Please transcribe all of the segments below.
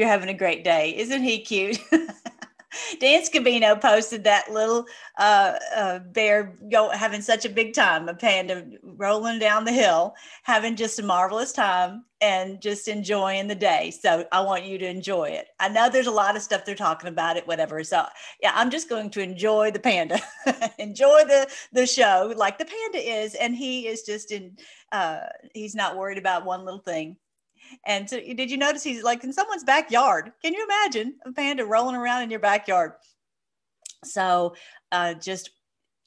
You're having a great day. Isn't he cute? Dan Scavino posted that little uh, uh, bear go having such a big time, a panda rolling down the hill, having just a marvelous time and just enjoying the day. So I want you to enjoy it. I know there's a lot of stuff they're talking about it, whatever. So yeah, I'm just going to enjoy the panda, enjoy the the show like the panda is, and he is just in. Uh, he's not worried about one little thing. And so, did you notice he's like in someone's backyard? Can you imagine a panda rolling around in your backyard? So, uh, just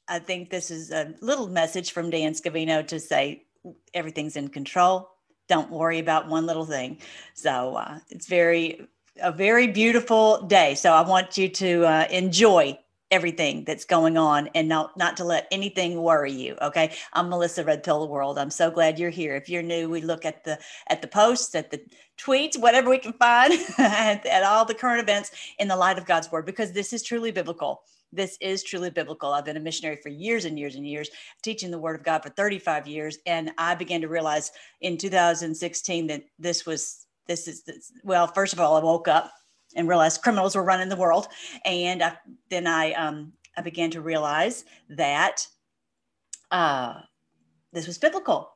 I think this is a little message from Dan Scavino to say everything's in control. Don't worry about one little thing. So uh, it's very a very beautiful day. So I want you to uh, enjoy everything that's going on and not not to let anything worry you okay i'm melissa red pill world i'm so glad you're here if you're new we look at the at the posts at the tweets whatever we can find at, at all the current events in the light of god's word because this is truly biblical this is truly biblical. I've been a missionary for years and years and years, teaching the word of God for 35 years. And I began to realize in 2016 that this was, this is, this, well, first of all, I woke up and realized criminals were running the world. And I, then I, um, I began to realize that uh, this was biblical.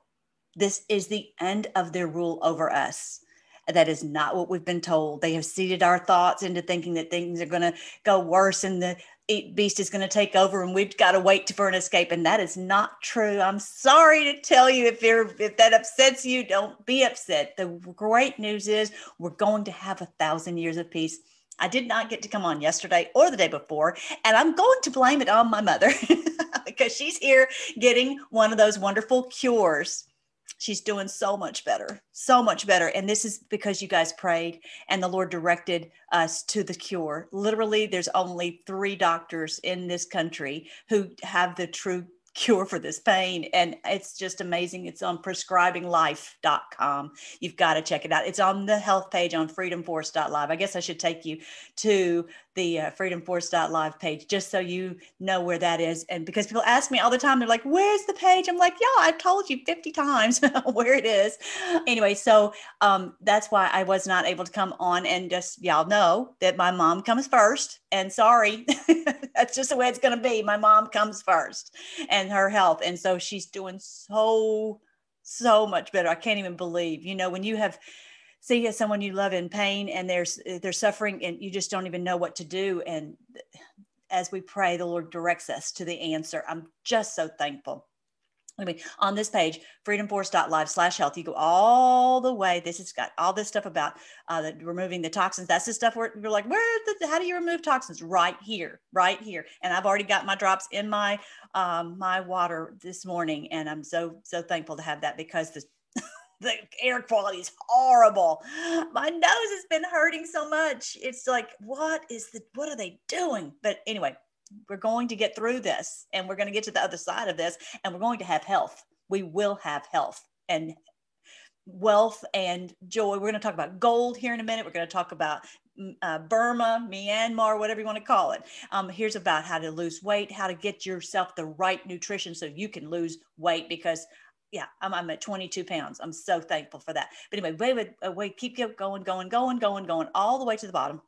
This is the end of their rule over us. That is not what we've been told. They have seeded our thoughts into thinking that things are going to go worse in the beast is going to take over and we've got to wait for an escape. And that is not true. I'm sorry to tell you if you're if that upsets you, don't be upset. The great news is we're going to have a thousand years of peace. I did not get to come on yesterday or the day before, and I'm going to blame it on my mother because she's here getting one of those wonderful cures she's doing so much better, so much better. And this is because you guys prayed and the Lord directed us to the cure. Literally, there's only three doctors in this country who have the true cure for this pain. And it's just amazing. It's on prescribinglife.com. You've got to check it out. It's on the health page on freedomforce.live. I guess I should take you to the uh, freedomforce.live page just so you know where that is. And because people ask me all the time, they're like, where's the page? I'm like, yeah, I've told you 50 times where it is. Anyway, so um, that's why I was not able to come on and just, y'all know that my mom comes first. And sorry, that's just the way it's going to be. My mom comes first and her health. And so she's doing so, so much better. I can't even believe, you know, when you have, see someone you love in pain and there's they're suffering and you just don't even know what to do and as we pray the lord directs us to the answer i'm just so thankful anyway on this page freedomforce.live slash health you go all the way this has got all this stuff about uh, the, removing the toxins that's the stuff where you're like where the, how do you remove toxins right here right here and i've already got my drops in my um, my water this morning and i'm so so thankful to have that because the the air quality is horrible. My nose has been hurting so much. It's like, what is the, what are they doing? But anyway, we're going to get through this and we're going to get to the other side of this and we're going to have health. We will have health and wealth and joy. We're going to talk about gold here in a minute. We're going to talk about mm, uh, Burma, Myanmar, whatever you want to call it. Um, here's about how to lose weight, how to get yourself the right nutrition so you can lose weight because yeah, I'm, I'm at 22 pounds. I'm so thankful for that. But anyway, wait, wait, uh, wait, keep going, going, going, going, going, all the way to the bottom.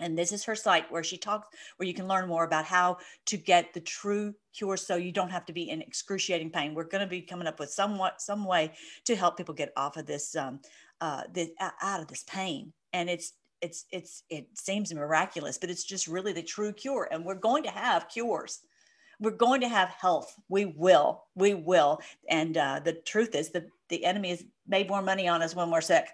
And this is her site where she talks, where you can learn more about how to get the true cure so you don't have to be in excruciating pain. We're going to be coming up with somewhat, some way to help people get off of this, um, uh, this, out of this pain. And it's, it's, it's, it seems miraculous, but it's just really the true cure. And we're going to have cures we're going to have health. We will. We will. And uh, the truth is, the the enemy has made more money on us when we're sick.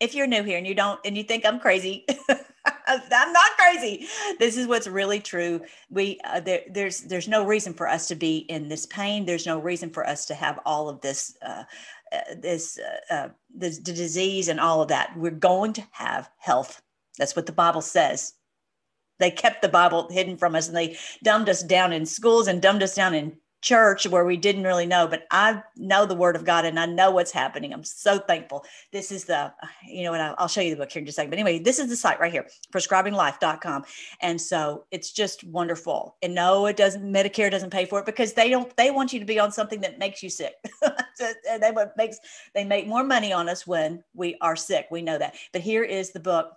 If you're new here and you don't and you think I'm crazy, I'm not crazy. This is what's really true. We uh, there, there's there's no reason for us to be in this pain. There's no reason for us to have all of this. Uh, uh, this, uh, uh, this the disease and all of that. We're going to have health. That's what the Bible says. They kept the Bible hidden from us and they dumbed us down in schools and dumbed us down in church where we didn't really know, but I know the word of God and I know what's happening. I'm so thankful. This is the, you know what, I'll show you the book here in just a second. But anyway, this is the site right here, prescribinglife.com. And so it's just wonderful. And no, it doesn't, Medicare doesn't pay for it because they don't, they want you to be on something that makes you sick. and they makes, they make more money on us when we are sick. We know that. But here is the book.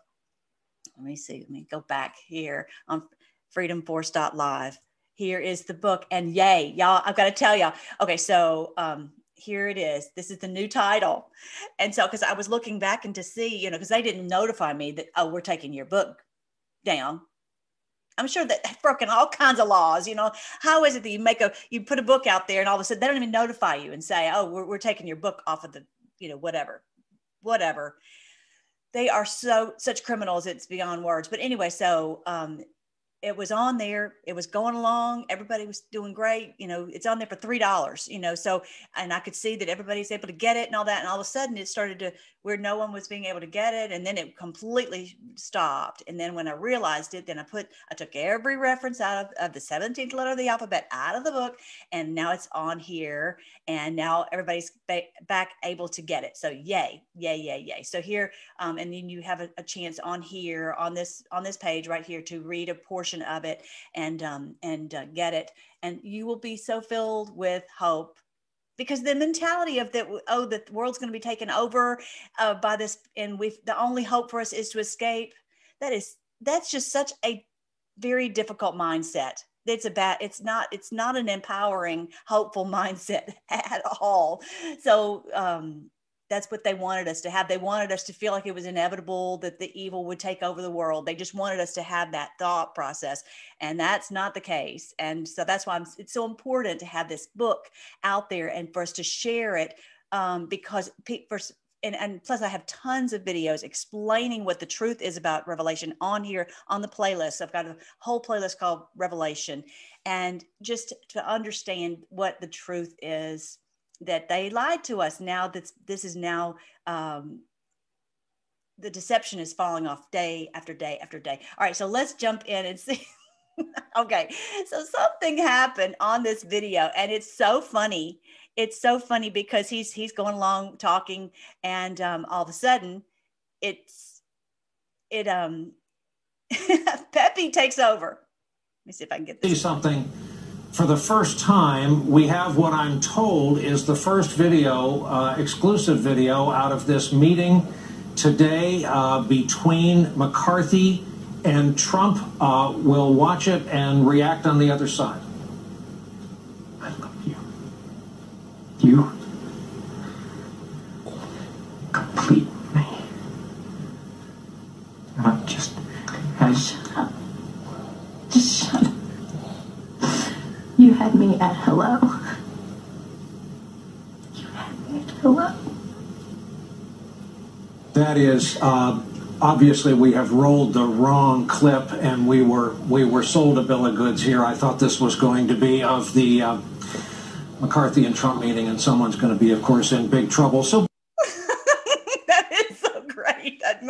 Let me see. Let me go back here on freedomforce.live here is the book and yay y'all i've got to tell y'all. Okay so um here it is. This is the new title. And so because i was looking back and to see you know because they didn't notify me that oh we're taking your book down. I'm sure that they've broken all kinds of laws you know. How is it that you make a you put a book out there and all of a sudden they don't even notify you and say oh we're, we're taking your book off of the you know whatever whatever. They are so such criminals it's beyond words. But anyway so um it was on there it was going along everybody was doing great you know it's on there for three dollars you know so and i could see that everybody's able to get it and all that and all of a sudden it started to where no one was being able to get it and then it completely stopped and then when i realized it then i put i took every reference out of, of the 17th letter of the alphabet out of the book and now it's on here and now everybody's ba- back able to get it so yay yay yay yay. So here um, and then you have a, a chance on here on this on this page right here to read a portion portion of it and um, and uh, get it, and you will be so filled with hope because the mentality of that oh the world's going to be taken over uh, by this and we the only hope for us is to escape. That is that's just such a very difficult mindset. It's about it's not it's not an empowering hopeful mindset at all. So um that's what they wanted us to have. They wanted us to feel like it was inevitable that the evil would take over the world. They just wanted us to have that thought process. And that's not the case. And so that's why I'm, it's so important to have this book out there and for us to share it um, because for, and, and, plus I have tons of videos explaining what the truth is about Revelation on here on the playlist. I've got a whole playlist called Revelation. And just to understand what the truth is that they lied to us. Now that this is now um, the deception is falling off day after day after day. All right, so let's jump in and see. okay, so something happened on this video, and it's so funny. It's so funny because he's he's going along talking, and um, all of a sudden, it's it um Peppy takes over. Let me see if I can get this. Something for the first time, we have what I'm told is the first video, uh, exclusive video, out of this meeting today uh, between McCarthy and Trump. Uh, we'll watch it and react on the other side. I love you. You complete me. Not just as. Just shut up. You had me at hello. You had me at hello. That is, uh, obviously, we have rolled the wrong clip, and we were we were sold a bill of goods here. I thought this was going to be of the uh, McCarthy and Trump meeting, and someone's going to be, of course, in big trouble. So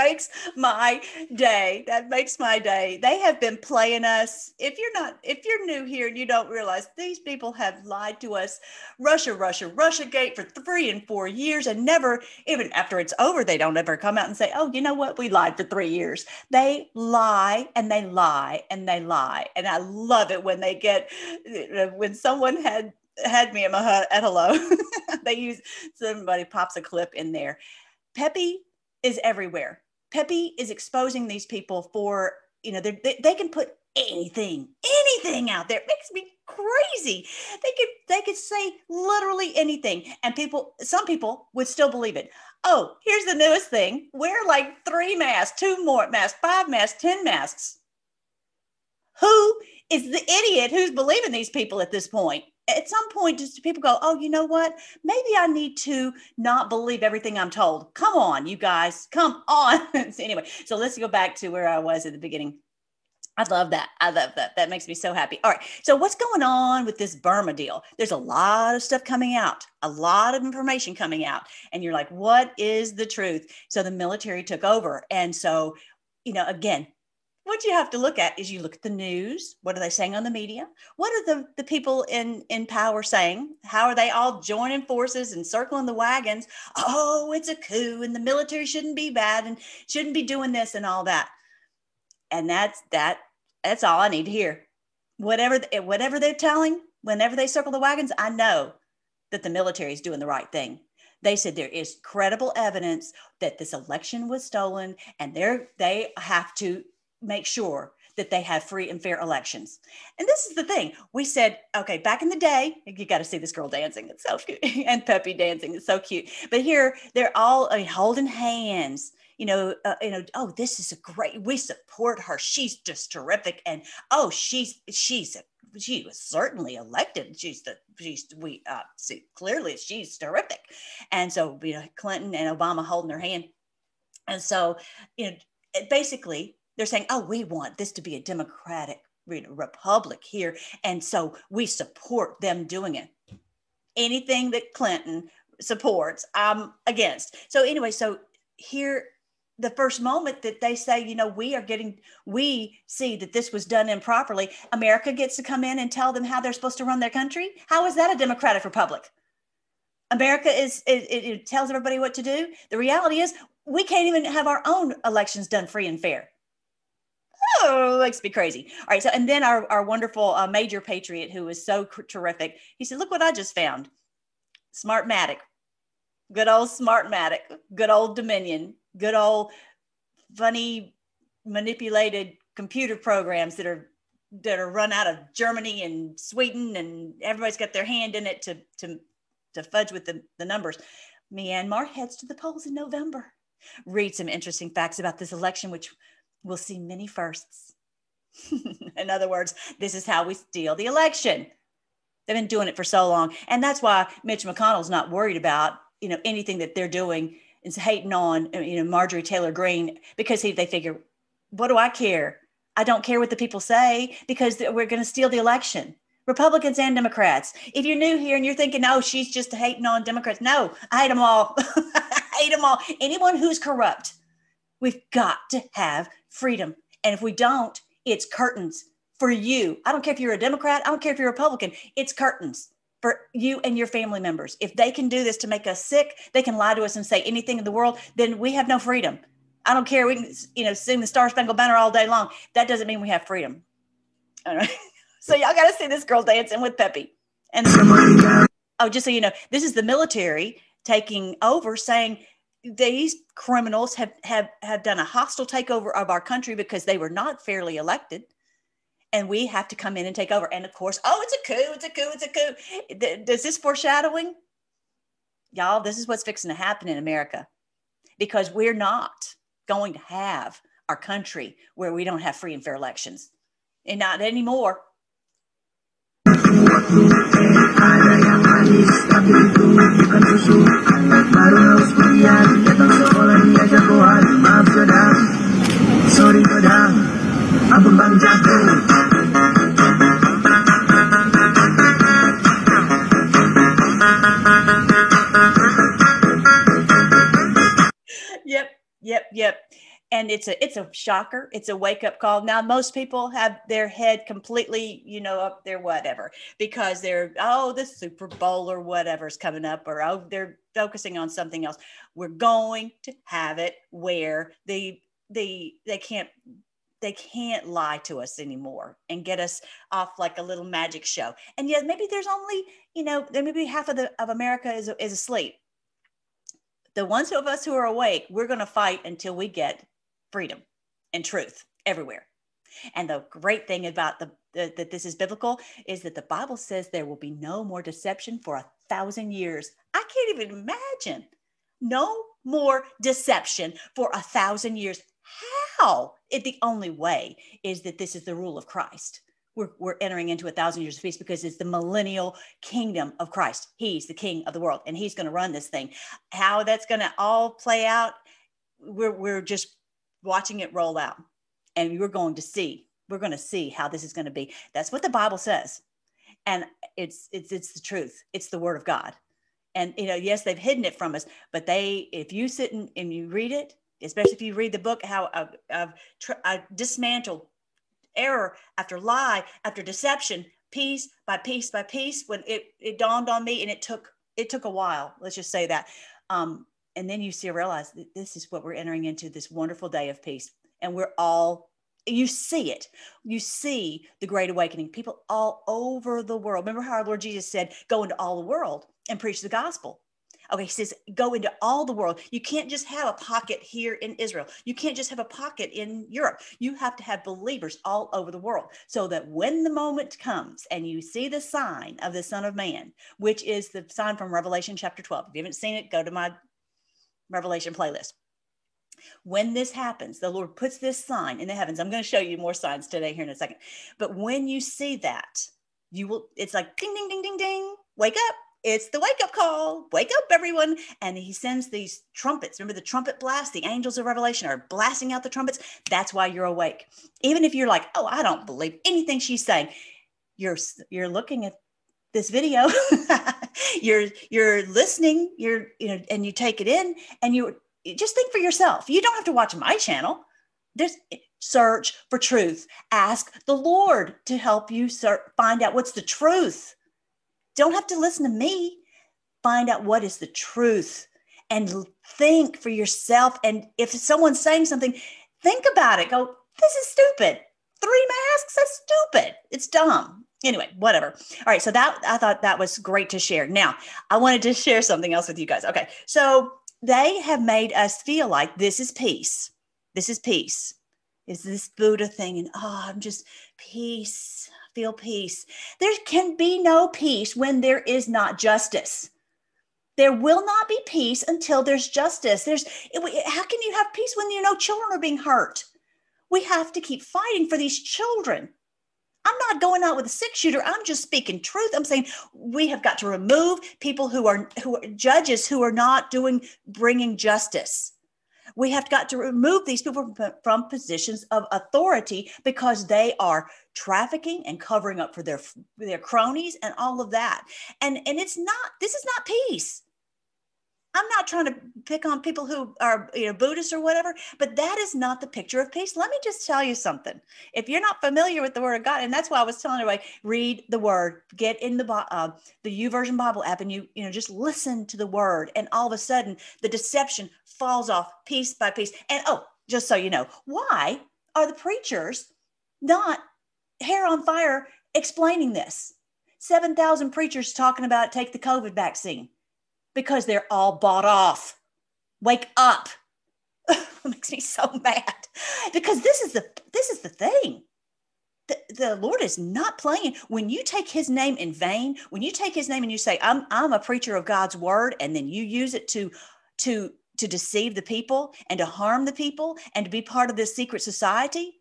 makes my day. That makes my day. They have been playing us. If you're not, if you're new here and you don't realize these people have lied to us, Russia, Russia, Russia Gate for three and four years, and never, even after it's over, they don't ever come out and say, "Oh, you know what? We lied for three years." They lie and they lie and they lie, and I love it when they get uh, when someone had had me at my at hello. they use somebody pops a clip in there. Peppy is everywhere. Peppy is exposing these people for, you know, they, they can put anything, anything out there. It makes me crazy. They could they could say literally anything, and people, some people would still believe it. Oh, here's the newest thing: wear like three masks, two more masks, five masks, ten masks. Who is the idiot who's believing these people at this point? At some point just people go oh you know what maybe i need to not believe everything i'm told come on you guys come on so anyway so let's go back to where i was at the beginning I love that. I love that. That makes me so happy. All right. So, what's going on with this Burma deal? There's a lot of stuff coming out, a lot of information coming out. And you're like, what is the truth? So, the military took over. And so, you know, again, what you have to look at is you look at the news. What are they saying on the media? What are the, the people in, in power saying? How are they all joining forces and circling the wagons? Oh, it's a coup and the military shouldn't be bad and shouldn't be doing this and all that. And that's that. That's all I need to hear. Whatever eh, whatever they're telling, whenever they circle the wagons, I know that the military is doing the right thing. They said there is credible evidence that this election was stolen, and they they have to make sure that they have free and fair elections. And this is the thing. We said, okay, back in the day, you got to see this girl dancing. It's so cute. and Peppy dancing. It's so cute. But here they're all mean, holding hands. You know, uh, you know. Oh, this is a great. We support her. She's just terrific. And oh, she's she's a she was certainly elected. She's the she's we uh, see clearly she's terrific, and so you know Clinton and Obama holding their hand, and so you know basically they're saying, oh, we want this to be a democratic republic here. And so we support them doing it. Anything that Clinton supports, I'm against. So, anyway, so here, the first moment that they say, you know, we are getting, we see that this was done improperly, America gets to come in and tell them how they're supposed to run their country. How is that a democratic republic? America is, it, it tells everybody what to do. The reality is, we can't even have our own elections done free and fair oh, makes me crazy. All right. So, and then our, our wonderful uh, major patriot who was so cr- terrific, he said, Look what I just found Smartmatic. Good old Smartmatic. Good old Dominion. Good old funny manipulated computer programs that are that are run out of Germany and Sweden and everybody's got their hand in it to to to fudge with the, the numbers. Myanmar heads to the polls in November. Read some interesting facts about this election, which we'll see many firsts. In other words, this is how we steal the election. They've been doing it for so long. And that's why Mitch McConnell's not worried about, you know, anything that they're doing is hating on, you know, Marjorie Taylor Greene because he, they figure, what do I care? I don't care what the people say because we're going to steal the election. Republicans and Democrats. If you're new here and you're thinking, oh, she's just hating on Democrats, no, I hate them all. I hate them all. Anyone who's corrupt, we've got to have freedom. And if we don't, it's curtains for you. I don't care if you're a Democrat, I don't care if you're a Republican, it's curtains for you and your family members. If they can do this to make us sick, they can lie to us and say anything in the world, then we have no freedom. I don't care. We can, you know, sing the Star Spangled Banner all day long. That doesn't mean we have freedom. All right. So y'all got to see this girl dancing with Peppy. And oh, just so you know, this is the military taking over, saying these criminals have, have, have done a hostile takeover of our country because they were not fairly elected. And we have to come in and take over. And of course, oh, it's a coup, it's a coup, it's a coup. Does this foreshadowing? Y'all, this is what's fixing to happen in America because we're not going to have our country where we don't have free and fair elections. And not anymore. Baru haus kuliah datang sekolah diajak kohan Maaf sedang, sorry pedang Abang bang jatuh. Yep, yep, yep and it's a it's a shocker. It's a wake up call. Now most people have their head completely you know up there whatever because they're oh the super bowl or whatever's coming up or oh they're focusing on something else. We're going to have it where the the they can't they can't lie to us anymore and get us off like a little magic show. And yet maybe there's only you know maybe half of the of america is, is asleep. The ones of us who are awake we're going to fight until we get freedom and truth everywhere. And the great thing about the, the, that this is biblical is that the Bible says there will be no more deception for a thousand years. I can't even imagine no more deception for a thousand years. How? It, the only way is that this is the rule of Christ. We're, we're entering into a thousand years of peace because it's the millennial kingdom of Christ. He's the king of the world and he's going to run this thing. How that's going to all play out, we're, we're just watching it roll out and we're going to see we're going to see how this is going to be that's what the bible says and it's it's it's the truth it's the word of god and you know yes they've hidden it from us but they if you sit and, and you read it especially if you read the book, how I've, tr- I dismantled error after lie after deception, piece by piece by piece. When it it dawned on me, and it took it took a while. Let's just say that. Um, and then you see realize that this is what we're entering into this wonderful day of peace, and we're all you see it. You see the great awakening. People all over the world. Remember how our Lord Jesus said, "Go into all the world and preach the gospel." Okay, he says, go into all the world. You can't just have a pocket here in Israel. You can't just have a pocket in Europe. You have to have believers all over the world so that when the moment comes and you see the sign of the Son of Man, which is the sign from Revelation chapter 12, if you haven't seen it, go to my Revelation playlist. When this happens, the Lord puts this sign in the heavens. I'm going to show you more signs today here in a second. But when you see that, you will, it's like ding, ding, ding, ding, ding, wake up it's the wake up call. Wake up, everyone. And he sends these trumpets. Remember the trumpet blast? The angels of Revelation are blasting out the trumpets. That's why you're awake. Even if you're like, oh, I don't believe anything she's saying, you're you're looking at this video. you're you're listening, you're you know, and you take it in and you just think for yourself. You don't have to watch my channel. There's search for truth. Ask the Lord to help you find out what's the truth don't have to listen to me. Find out what is the truth and think for yourself. And if someone's saying something, think about it. Go, this is stupid. Three masks? That's stupid. It's dumb. Anyway, whatever. All right. So that I thought that was great to share. Now, I wanted to share something else with you guys. Okay. So they have made us feel like this is peace. This is peace. Is this Buddha thing? And oh, I'm just peace feel peace. There can be no peace when there is not justice. There will not be peace until there's justice. There's how can you have peace when you know children are being hurt? We have to keep fighting for these children. I'm not going out with a six shooter. I'm just speaking truth. I'm saying we have got to remove people who are who are judges who are not doing bringing justice. We have got to remove these people from, positions of authority because they are trafficking and covering up for their their cronies and all of that. And and it's not this is not peace. I'm not trying to pick on people who are you know Buddhists or whatever, but that is not the picture of peace. Let me just tell you something. If you're not familiar with the Word of God, and that's why I was telling everybody, read the Word, get in the uh, the YouVersion Bible app, and you you know just listen to the Word, and all of a sudden the deception falls off piece by piece. And oh, just so you know, why are the preachers not hair on fire explaining this? Seven thousand preachers talking about take the COVID vaccine because they're all bought off. Wake up. it makes me so mad because this is the this is the thing. The, the Lord is not playing. When you take his name in vain, when you take his name and you say, I'm I'm a preacher of God's word, and then you use it to to to deceive the people and to harm the people and to be part of this secret society,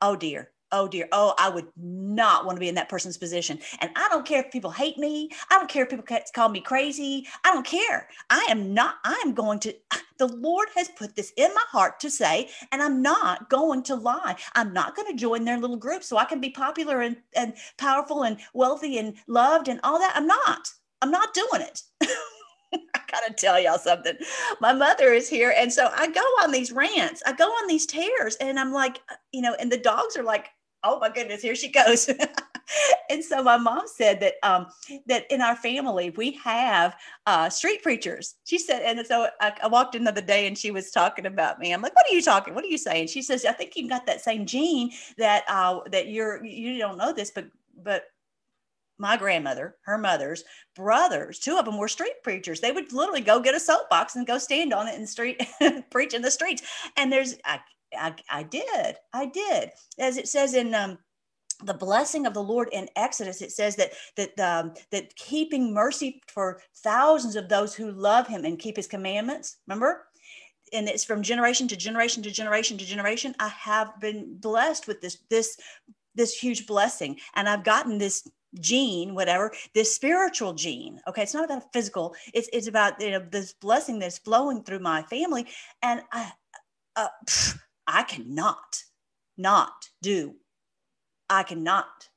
oh dear, oh dear, oh, I would not want to be in that person's position. And I don't care if people hate me. I don't care if people call me crazy. I don't care. I am not, I am going to, the Lord has put this in my heart to say, and I'm not going to lie. I'm not going to join their little group so I can be popular and, and powerful and wealthy and loved and all that. I'm not. I'm not doing it. I gotta tell y'all something. My mother is here. And so I go on these rants, I go on these tears, and I'm like, uh, you know, and the dogs are like, oh my goodness, here she goes. and so my mom said that um, that in our family we have uh, street preachers. She said, and so I, I, walked in the other day and she was talking about me. I'm like, what are you talking? What are you saying? She says, I think you've got that same gene that uh, that you're you don't know this, but but my grandmother, her mother's brothers, two of them were street preachers. They would literally go get a soapbox and go stand on it in the street, preach in the streets. And there's, I, I, did. I did. As it says in um, the blessing of the Lord in Exodus, it says that that um, that keeping mercy for thousands of those who love Him and keep His commandments. Remember, and it's from generation to generation to generation to generation. I have been blessed with this this this huge blessing, and I've gotten this gene whatever this spiritual gene okay it's not about a physical it's it's about you know this blessing that's flowing through my family and i uh, I cannot not do, I cannot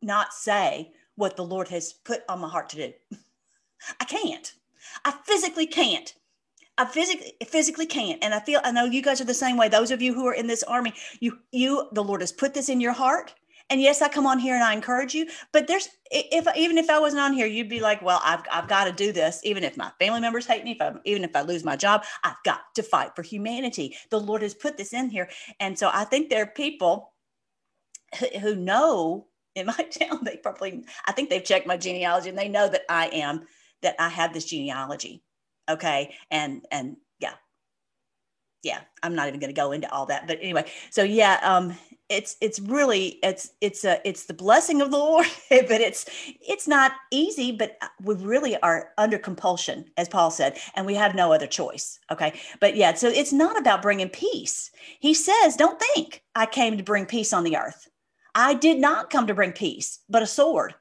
not say what the Lord has put on my heart to do. I can't. I physically can't. I physically physically can't. And I feel I know you guys are the same way. Those of you who are in this army, you you the Lord has put this in your heart. And yes, I come on here and I encourage you, but there's if even if I wasn't on here, you'd be like, well, I've, I've got to do this. Even if my family members hate me, if I, even if I lose my job, I've got to fight for humanity. The Lord has put this in here. And so I think there are people who know in my town, they probably, I think they've checked my genealogy and they know that I am, that I have this genealogy. Okay. And, and yeah, yeah, I'm not even going to go into all that, but anyway, so yeah, um, it's, it's really, it's, it's a, it's the blessing of the Lord, but it's, it's not easy, but we really are under compulsion, as Paul said, and we have no other choice. Okay. But yeah, so it's not about bringing peace. He says, don't think I came to bring peace on the earth. I did not come to bring peace, but a sword.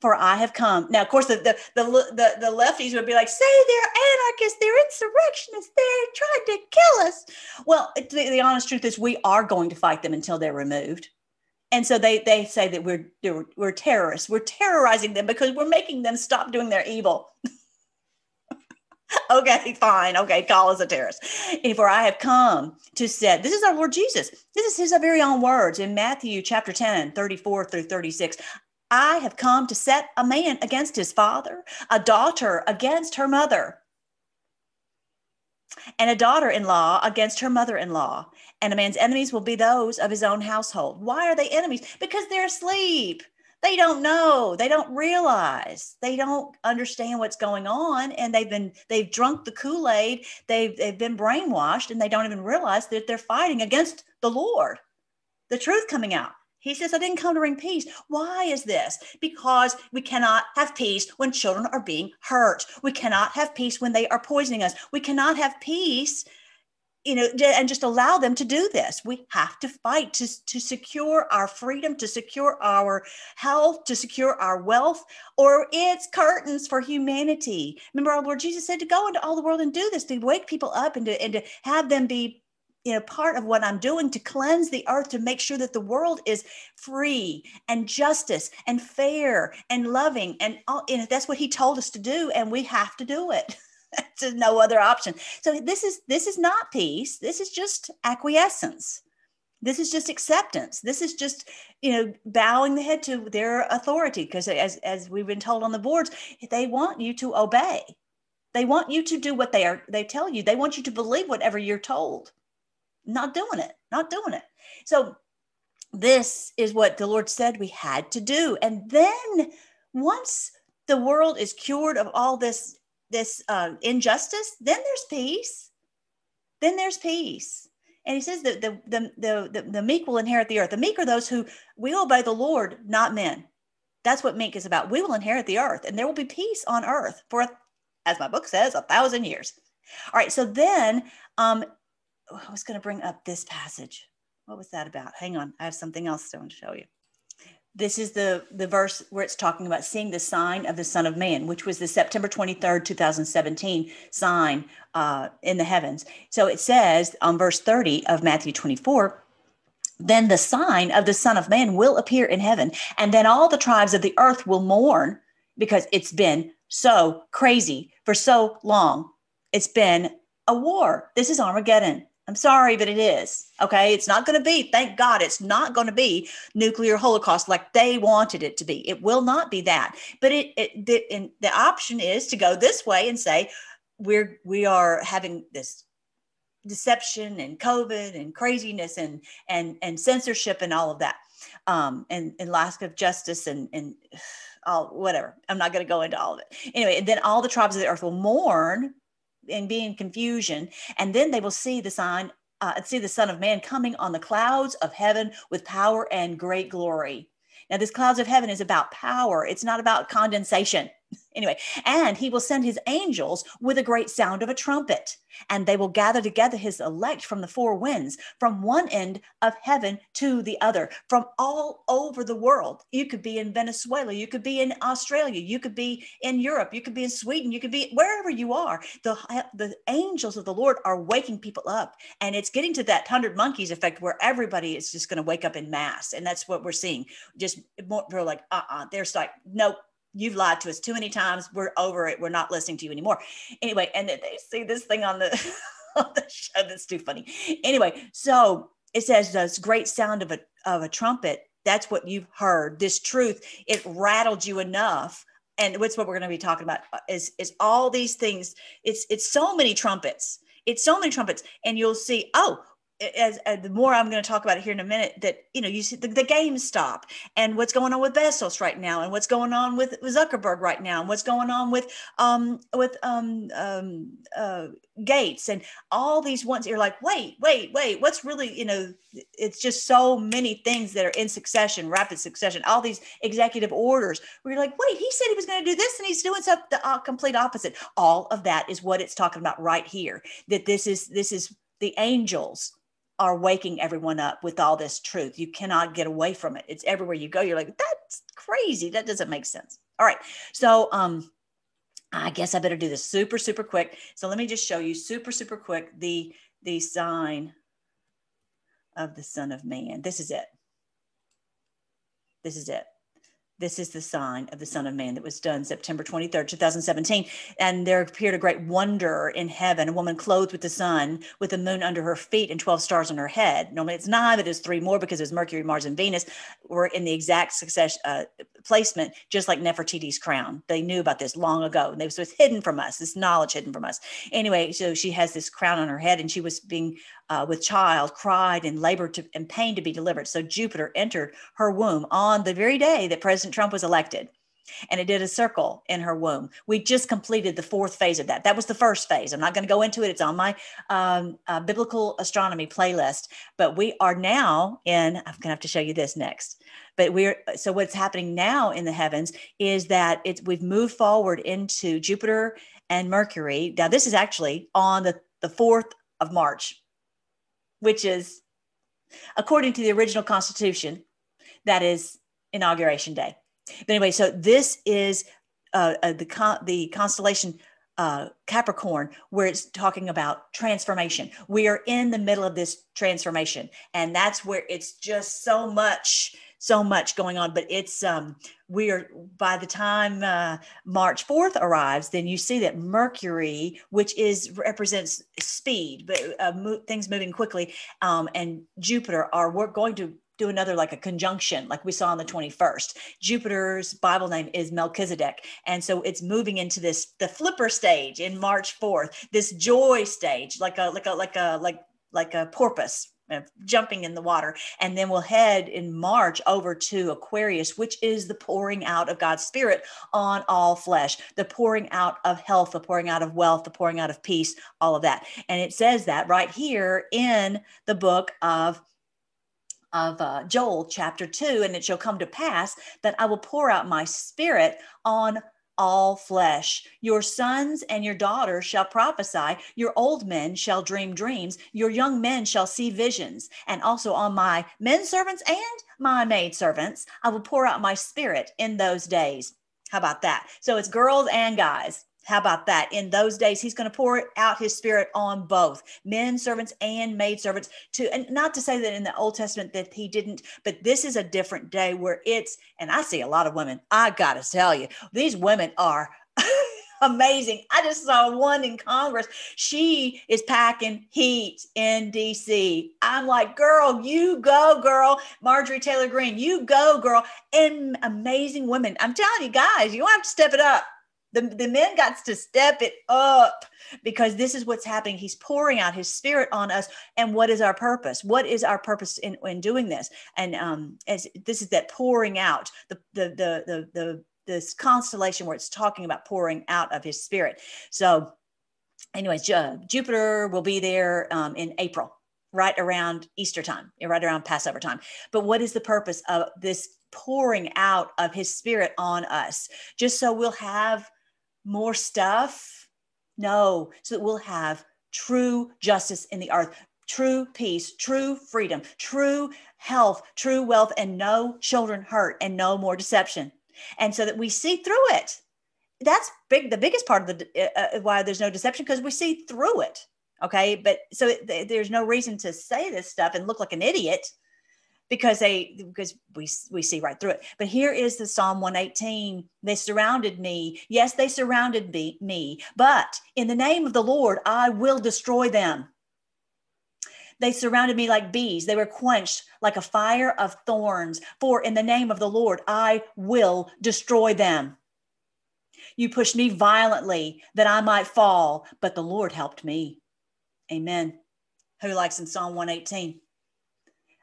For I have come. Now, of course, the the the, the, the lefties would be like, "Say they're anarchists, they're insurrectionists, they're trying to kill us." Well, the, the honest truth is, we are going to fight them until they're removed. And so they they say that we're we're terrorists. We're terrorizing them because we're making them stop doing their evil. okay, fine. Okay, call us a terrorist. For I have come to set, this is our Lord Jesus. This is his very own words in Matthew chapter 10, 34 through 36. I have come to set a man against his father, a daughter against her mother, and a daughter in law against her mother in law. And a man's enemies will be those of his own household. Why are they enemies? Because they're asleep they don't know they don't realize they don't understand what's going on and they've been they've drunk the kool-aid they've they've been brainwashed and they don't even realize that they're fighting against the lord the truth coming out he says, I didn't come to bring peace. Why is this? Because we cannot have peace when children are being hurt. We cannot have peace when they are poisoning us. We cannot have peace you know and just allow them to do this we have to fight to, to secure our freedom to secure our health to secure our wealth or it's curtains for humanity remember our lord jesus said to go into all the world and do this to wake people up and to, and to have them be you know part of what i'm doing to cleanse the earth to make sure that the world is free and justice and fair and loving and all and that's what he told us to do and we have to do it There's no other option. So this is this is not peace. This is just acquiescence. This is just acceptance. This is just, you know, bowing the head to their authority. Because as as we've been told on the boards, they want you to obey. They want you to do what they are they tell you. They want you to believe whatever you're told. Not doing it. Not doing it. So this is what the Lord said we had to do. And then once the world is cured of all this this uh, injustice, then there's peace. Then there's peace. And he says that the, the, the, the, the meek will inherit the earth. The meek are those who we obey the Lord, not men. That's what meek is about. We will inherit the earth, and there will be peace on earth for, as my book says, a thousand years. All right. So then um, I was going to bring up this passage. What was that about? Hang on. I have something else I want to show you this is the the verse where it's talking about seeing the sign of the son of man which was the september 23rd 2017 sign uh, in the heavens so it says on verse 30 of matthew 24 then the sign of the son of man will appear in heaven and then all the tribes of the earth will mourn because it's been so crazy for so long it's been a war this is armageddon I'm sorry, but it is. Okay. It's not going to be, thank God, it's not going to be nuclear holocaust like they wanted it to be. It will not be that. But it, it the, the option is to go this way and say, we're, we are having this deception and COVID and craziness and, and, and censorship and all of that. Um, and, and lack of justice and, and all, whatever. I'm not going to go into all of it. Anyway, and then all the tribes of the earth will mourn and be in confusion. And then they will see the sign, uh, see the Son of Man coming on the clouds of heaven with power and great glory. Now, this clouds of heaven is about power, it's not about condensation. Anyway, and he will send his angels with a great sound of a trumpet, and they will gather together his elect from the four winds, from one end of heaven to the other, from all over the world. You could be in Venezuela, you could be in Australia, you could be in Europe, you could be in Sweden, you could be wherever you are. The, the angels of the Lord are waking people up, and it's getting to that hundred monkeys effect where everybody is just going to wake up in mass, and that's what we're seeing. Just more, like, uh, uh-uh. uh, there's like, nope You've lied to us too many times. We're over it. We're not listening to you anymore. Anyway, and then they see this thing on the, on the show that's too funny. Anyway, so it says this great sound of a of a trumpet. That's what you've heard. This truth, it rattled you enough and what's what we're going to be talking about is is all these things it's it's so many trumpets it's so many trumpets and you'll see oh as, as, the more I'm going to talk about it here in a minute, that you know, you see the, the games stop, and what's going on with Bezos right now, and what's going on with, with Zuckerberg right now, and what's going on with um with um um uh, Gates, and all these ones. You're like, wait, wait, wait, what's really you know? It's just so many things that are in succession, rapid succession. All these executive orders, where you're like, wait, he said he was going to do this, and he's doing something the uh, complete opposite. All of that is what it's talking about right here. That this is this is the angels are waking everyone up with all this truth. You cannot get away from it. It's everywhere you go. You're like, that's crazy. That doesn't make sense. All right. So, um, I guess I better do this super, super quick. So let me just show you super, super quick the the sign of the Son of Man. This is it. This is it. This is the sign of the Son of Man that was done September 23rd, 2017. And there appeared a great wonder in heaven a woman clothed with the sun, with the moon under her feet and 12 stars on her head. Normally it's nine, but it's three more because it was Mercury, Mars, and Venus were in the exact success uh, placement, just like Nefertiti's crown. They knew about this long ago. And it was hidden from us, this knowledge hidden from us. Anyway, so she has this crown on her head and she was being uh, with child, cried and labored to, and pain to be delivered. So Jupiter entered her womb on the very day that President Trump was elected. And it did a circle in her womb. We just completed the fourth phase of that. That was the first phase. I'm not going to go into it. It's on my um, uh, biblical astronomy playlist. But we are now in, I'm going to have to show you this next. But we're, so what's happening now in the heavens is that it's, we've moved forward into Jupiter and Mercury. Now, this is actually on the, the 4th of March which is, according to the original Constitution, that is Inauguration Day. But anyway, so this is uh, uh, the con- the constellation uh, Capricorn, where it's talking about transformation. We are in the middle of this transformation, and that's where it's just so much so much going on but it's um we are by the time uh, march 4th arrives then you see that mercury which is represents speed but uh, mo- things moving quickly um, and jupiter are we're going to do another like a conjunction like we saw on the 21st jupiter's bible name is melchizedek and so it's moving into this the flipper stage in march 4th this joy stage like a like a like a like like a porpoise jumping in the water. And then we'll head in March over to Aquarius, which is the pouring out of God's Spirit on all flesh, the pouring out of health, the pouring out of wealth, the pouring out of peace, all of that. And it says that right here in the book of of uh, Joel chapter 2 and it shall come to pass that I will pour out my spirit on all flesh. Your sons and your daughters shall prophesy. Your old men shall dream dreams. Your young men shall see visions. And also on my men servants and my maid servants, I will pour out my spirit in those days. How about that? So it's girls and guys. How about that? In those days, he's going to pour out his spirit on both men servants and maid servants. To and not to say that in the Old Testament that he didn't, but this is a different day where it's. And I see a lot of women. I got to tell you, these women are amazing. I just saw one in Congress. She is packing heat in DC. I'm like, girl, you go, girl. Marjorie Taylor Greene, you go, girl. And amazing women. I'm telling you guys, you have to step it up. The, the men got to step it up because this is what's happening. He's pouring out his spirit on us. And what is our purpose? What is our purpose in, in doing this? And um, as this is that pouring out, the the the the, the this constellation where it's talking about pouring out of his spirit. So, anyways, Jupiter will be there um, in April, right around Easter time, right around Passover time. But what is the purpose of this pouring out of his spirit on us? Just so we'll have more stuff? No, so that we'll have true justice in the earth, true peace, true freedom, true health, true wealth, and no children hurt and no more deception. And so that we see through it. That's big, the biggest part of the uh, uh why there's no deception because we see through it. Okay. But so it, there's no reason to say this stuff and look like an idiot because they because we we see right through it. But here is the Psalm 118. They surrounded me. Yes, they surrounded me, me, but in the name of the Lord, I will destroy them. They surrounded me like bees. They were quenched like a fire of thorns. For in the name of the Lord, I will destroy them. You pushed me violently that I might fall, but the Lord helped me. Amen. Who likes in Psalm 118?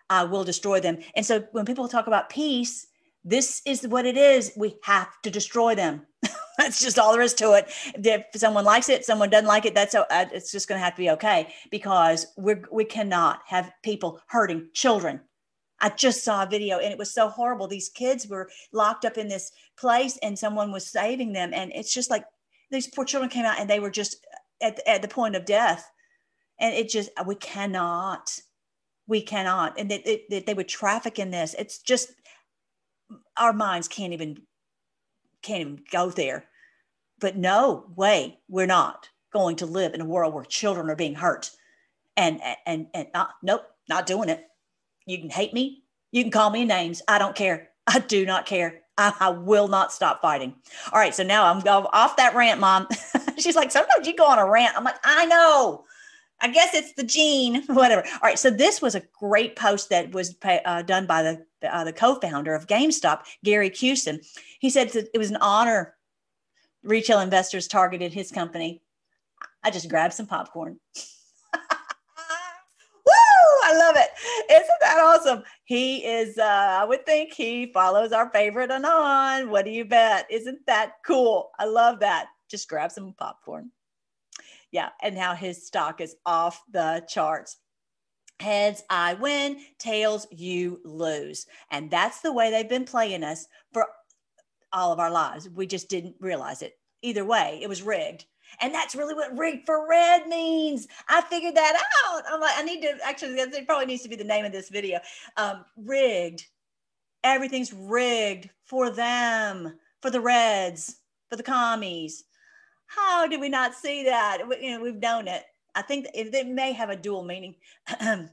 I will destroy them. And so when people talk about peace, this is what it is. We have to destroy them. that's just all there is to it. If someone likes it, someone doesn't like it, that's uh, it's just going to have to be okay because we we cannot have people hurting children. I just saw a video and it was so horrible. These kids were locked up in this place and someone was saving them, and it's just like these poor children came out and they were just at at the point of death, and it just we cannot we cannot and that they, they would traffic in this. It's just our minds can't even can't even go there. But no way we're not going to live in a world where children are being hurt and and and not, nope not doing it. You can hate me. You can call me names. I don't care. I do not care. I, I will not stop fighting. All right so now i'm go off that rant mom. She's like sometimes you go on a rant. I'm like i know I guess it's the gene, whatever. All right. So this was a great post that was uh, done by the uh, the co-founder of GameStop, Gary Kusin. He said it was an honor retail investors targeted his company. I just grabbed some popcorn. Woo! I love it. Isn't that awesome? He is, uh, I would think he follows our favorite Anon. What do you bet? Isn't that cool? I love that. Just grab some popcorn yeah, and now his stock is off the charts. Heads, I win. Tails, you lose. And that's the way they've been playing us for all of our lives. We just didn't realize it. Either way, it was rigged. And that's really what rigged for red means. I figured that out. I'm like, I need to actually, it probably needs to be the name of this video. Um, rigged. Everything's rigged for them, for the reds, for the commies how do we not see that? We, you know, we've known it. I think it, it may have a dual meaning,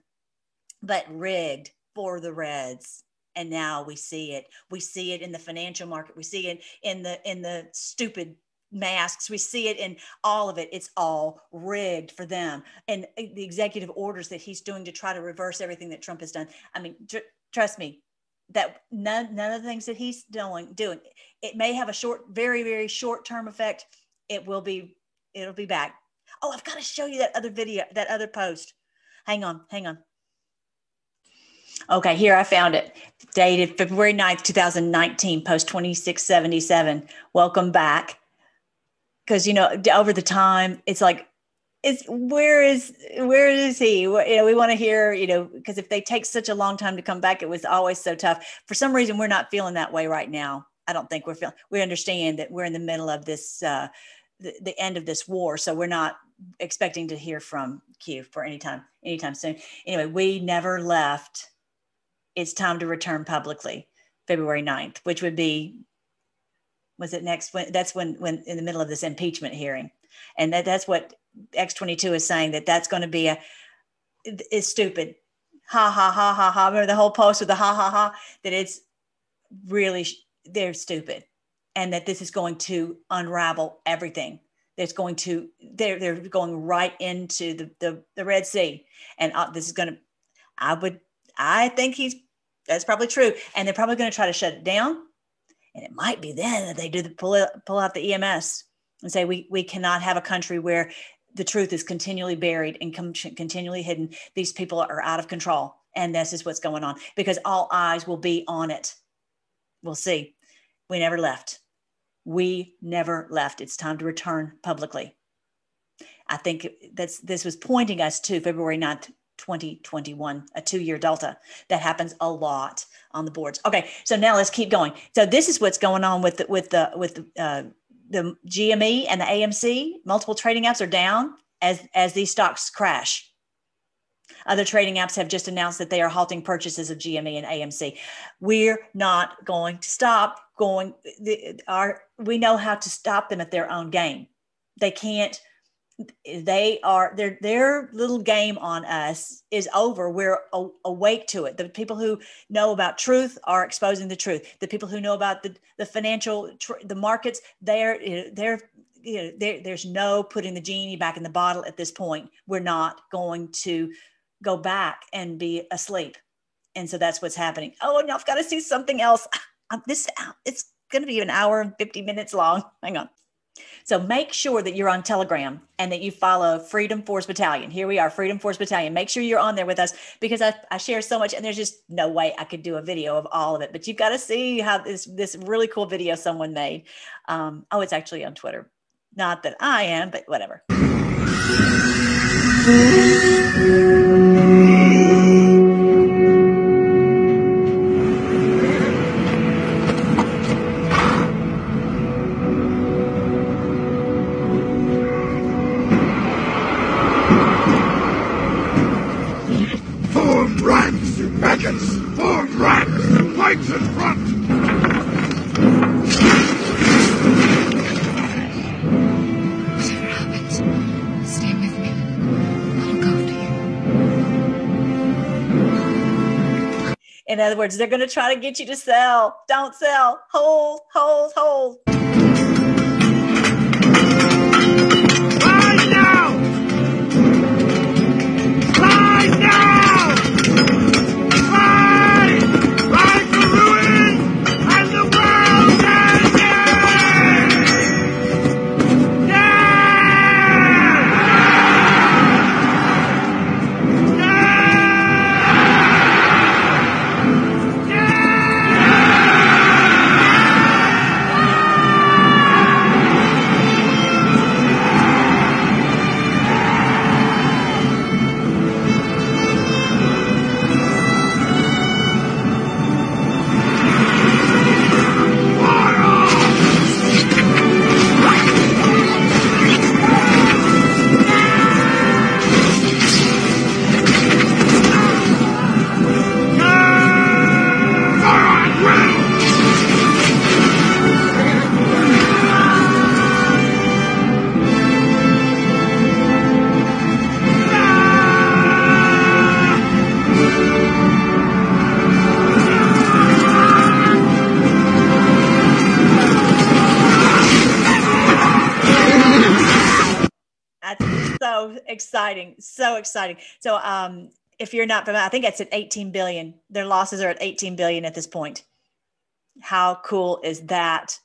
but rigged for the Reds. And now we see it. We see it in the financial market. We see it in the in the stupid masks. We see it in all of it. It's all rigged for them. And uh, the executive orders that he's doing to try to reverse everything that Trump has done. I mean, tr- trust me, that none, none of the things that he's doing, doing, it may have a short, very, very short term effect it will be it'll be back. Oh i've got to show you that other video that other post. Hang on hang on. Okay here i found it. Dated february 9th 2019 post 2677 welcome back. Because you know over the time it's like it's where is where is he? You know we want to hear you know because if they take such a long time to come back it was always so tough. For some reason we're not feeling that way right now. I don't think we're feeling we understand that we're in the middle of this uh the, the end of this war. So we're not expecting to hear from Kiev for any time, anytime soon. Anyway, we never left. It's time to return publicly, February 9th, which would be, was it next? When, that's when, when in the middle of this impeachment hearing. And that, that's what X22 is saying that that's going to be a, is stupid. Ha ha ha ha ha. Remember the whole post with the ha ha ha, that it's really, they're stupid and that this is going to unravel everything. It's going to they're they're going right into the the, the red sea. And uh, this is going to i would i think he's that's probably true. And they're probably going to try to shut it down. And it might be then that they do the pull, pull out the ems and say we we cannot have a country where the truth is continually buried and com- continually hidden. These people are out of control. And this is what's going on because all eyes will be on it. We'll see. We never left we never left. It's time to return publicly. I think that's this was pointing us to February 9th, 2021, a two-year delta. That happens a lot on the boards. Okay, so now let's keep going. So this is what's going on with the, with the with the, uh, the GME and the AMC. Multiple trading apps are down as as these stocks crash. Other trading apps have just announced that they are halting purchases of GME and AMC. We're not going to stop going. Our we know how to stop them at their own game. They can't they are their their little game on us is over we're a, awake to it the people who know about truth are exposing the truth the people who know about the the financial tr- the markets they're they're you know, there, there's no putting the genie back in the bottle at this point. We're not going to go back and be asleep. And so that's what's happening. Oh, and I've got to see something else. This it's going to be an hour and 50 minutes long. Hang on. So make sure that you're on Telegram and that you follow Freedom Force Battalion. Here we are, Freedom Force Battalion. Make sure you're on there with us because I, I share so much and there's just no way I could do a video of all of it. But you've got to see how this this really cool video someone made. Um, oh, it's actually on Twitter. Not that I am, but whatever. Other words, they're going to try to get you to sell. Don't sell. Hold, hold, hold. So exciting. So, um, if you're not familiar, I think it's at 18 billion. Their losses are at 18 billion at this point. How cool is that?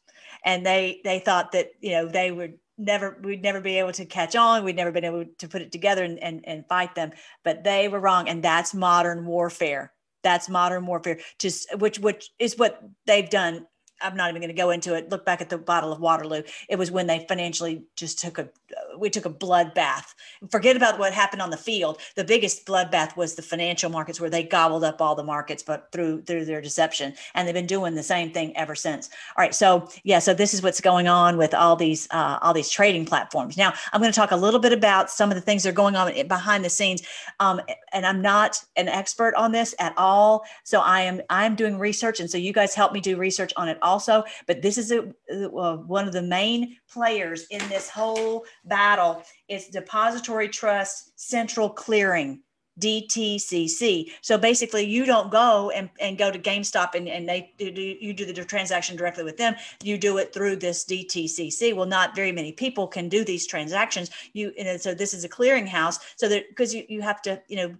And they they thought that you know they would never we'd never be able to catch on. We'd never been able to put it together and and, and fight them. But they were wrong, and that's modern warfare. That's modern warfare. Just which which is what they've done I'm not even going to go into it. Look back at the Battle of Waterloo. It was when they financially just took a we took a bloodbath. Forget about what happened on the field. The biggest bloodbath was the financial markets where they gobbled up all the markets, but through through their deception. And they've been doing the same thing ever since. All right. So yeah, so this is what's going on with all these uh, all these trading platforms. Now I'm going to talk a little bit about some of the things that are going on behind the scenes. Um, and I'm not an expert on this at all. So I am I'm doing research, and so you guys help me do research on it also. But this is a, uh, one of the main players in this whole battle It's Depository Trust Central Clearing. DTCC. So basically, you don't go and, and go to GameStop and, and they do, you do the transaction directly with them. You do it through this DTCC. Well, not very many people can do these transactions. You, and so this is a clearinghouse. So that because you, you have to, you know,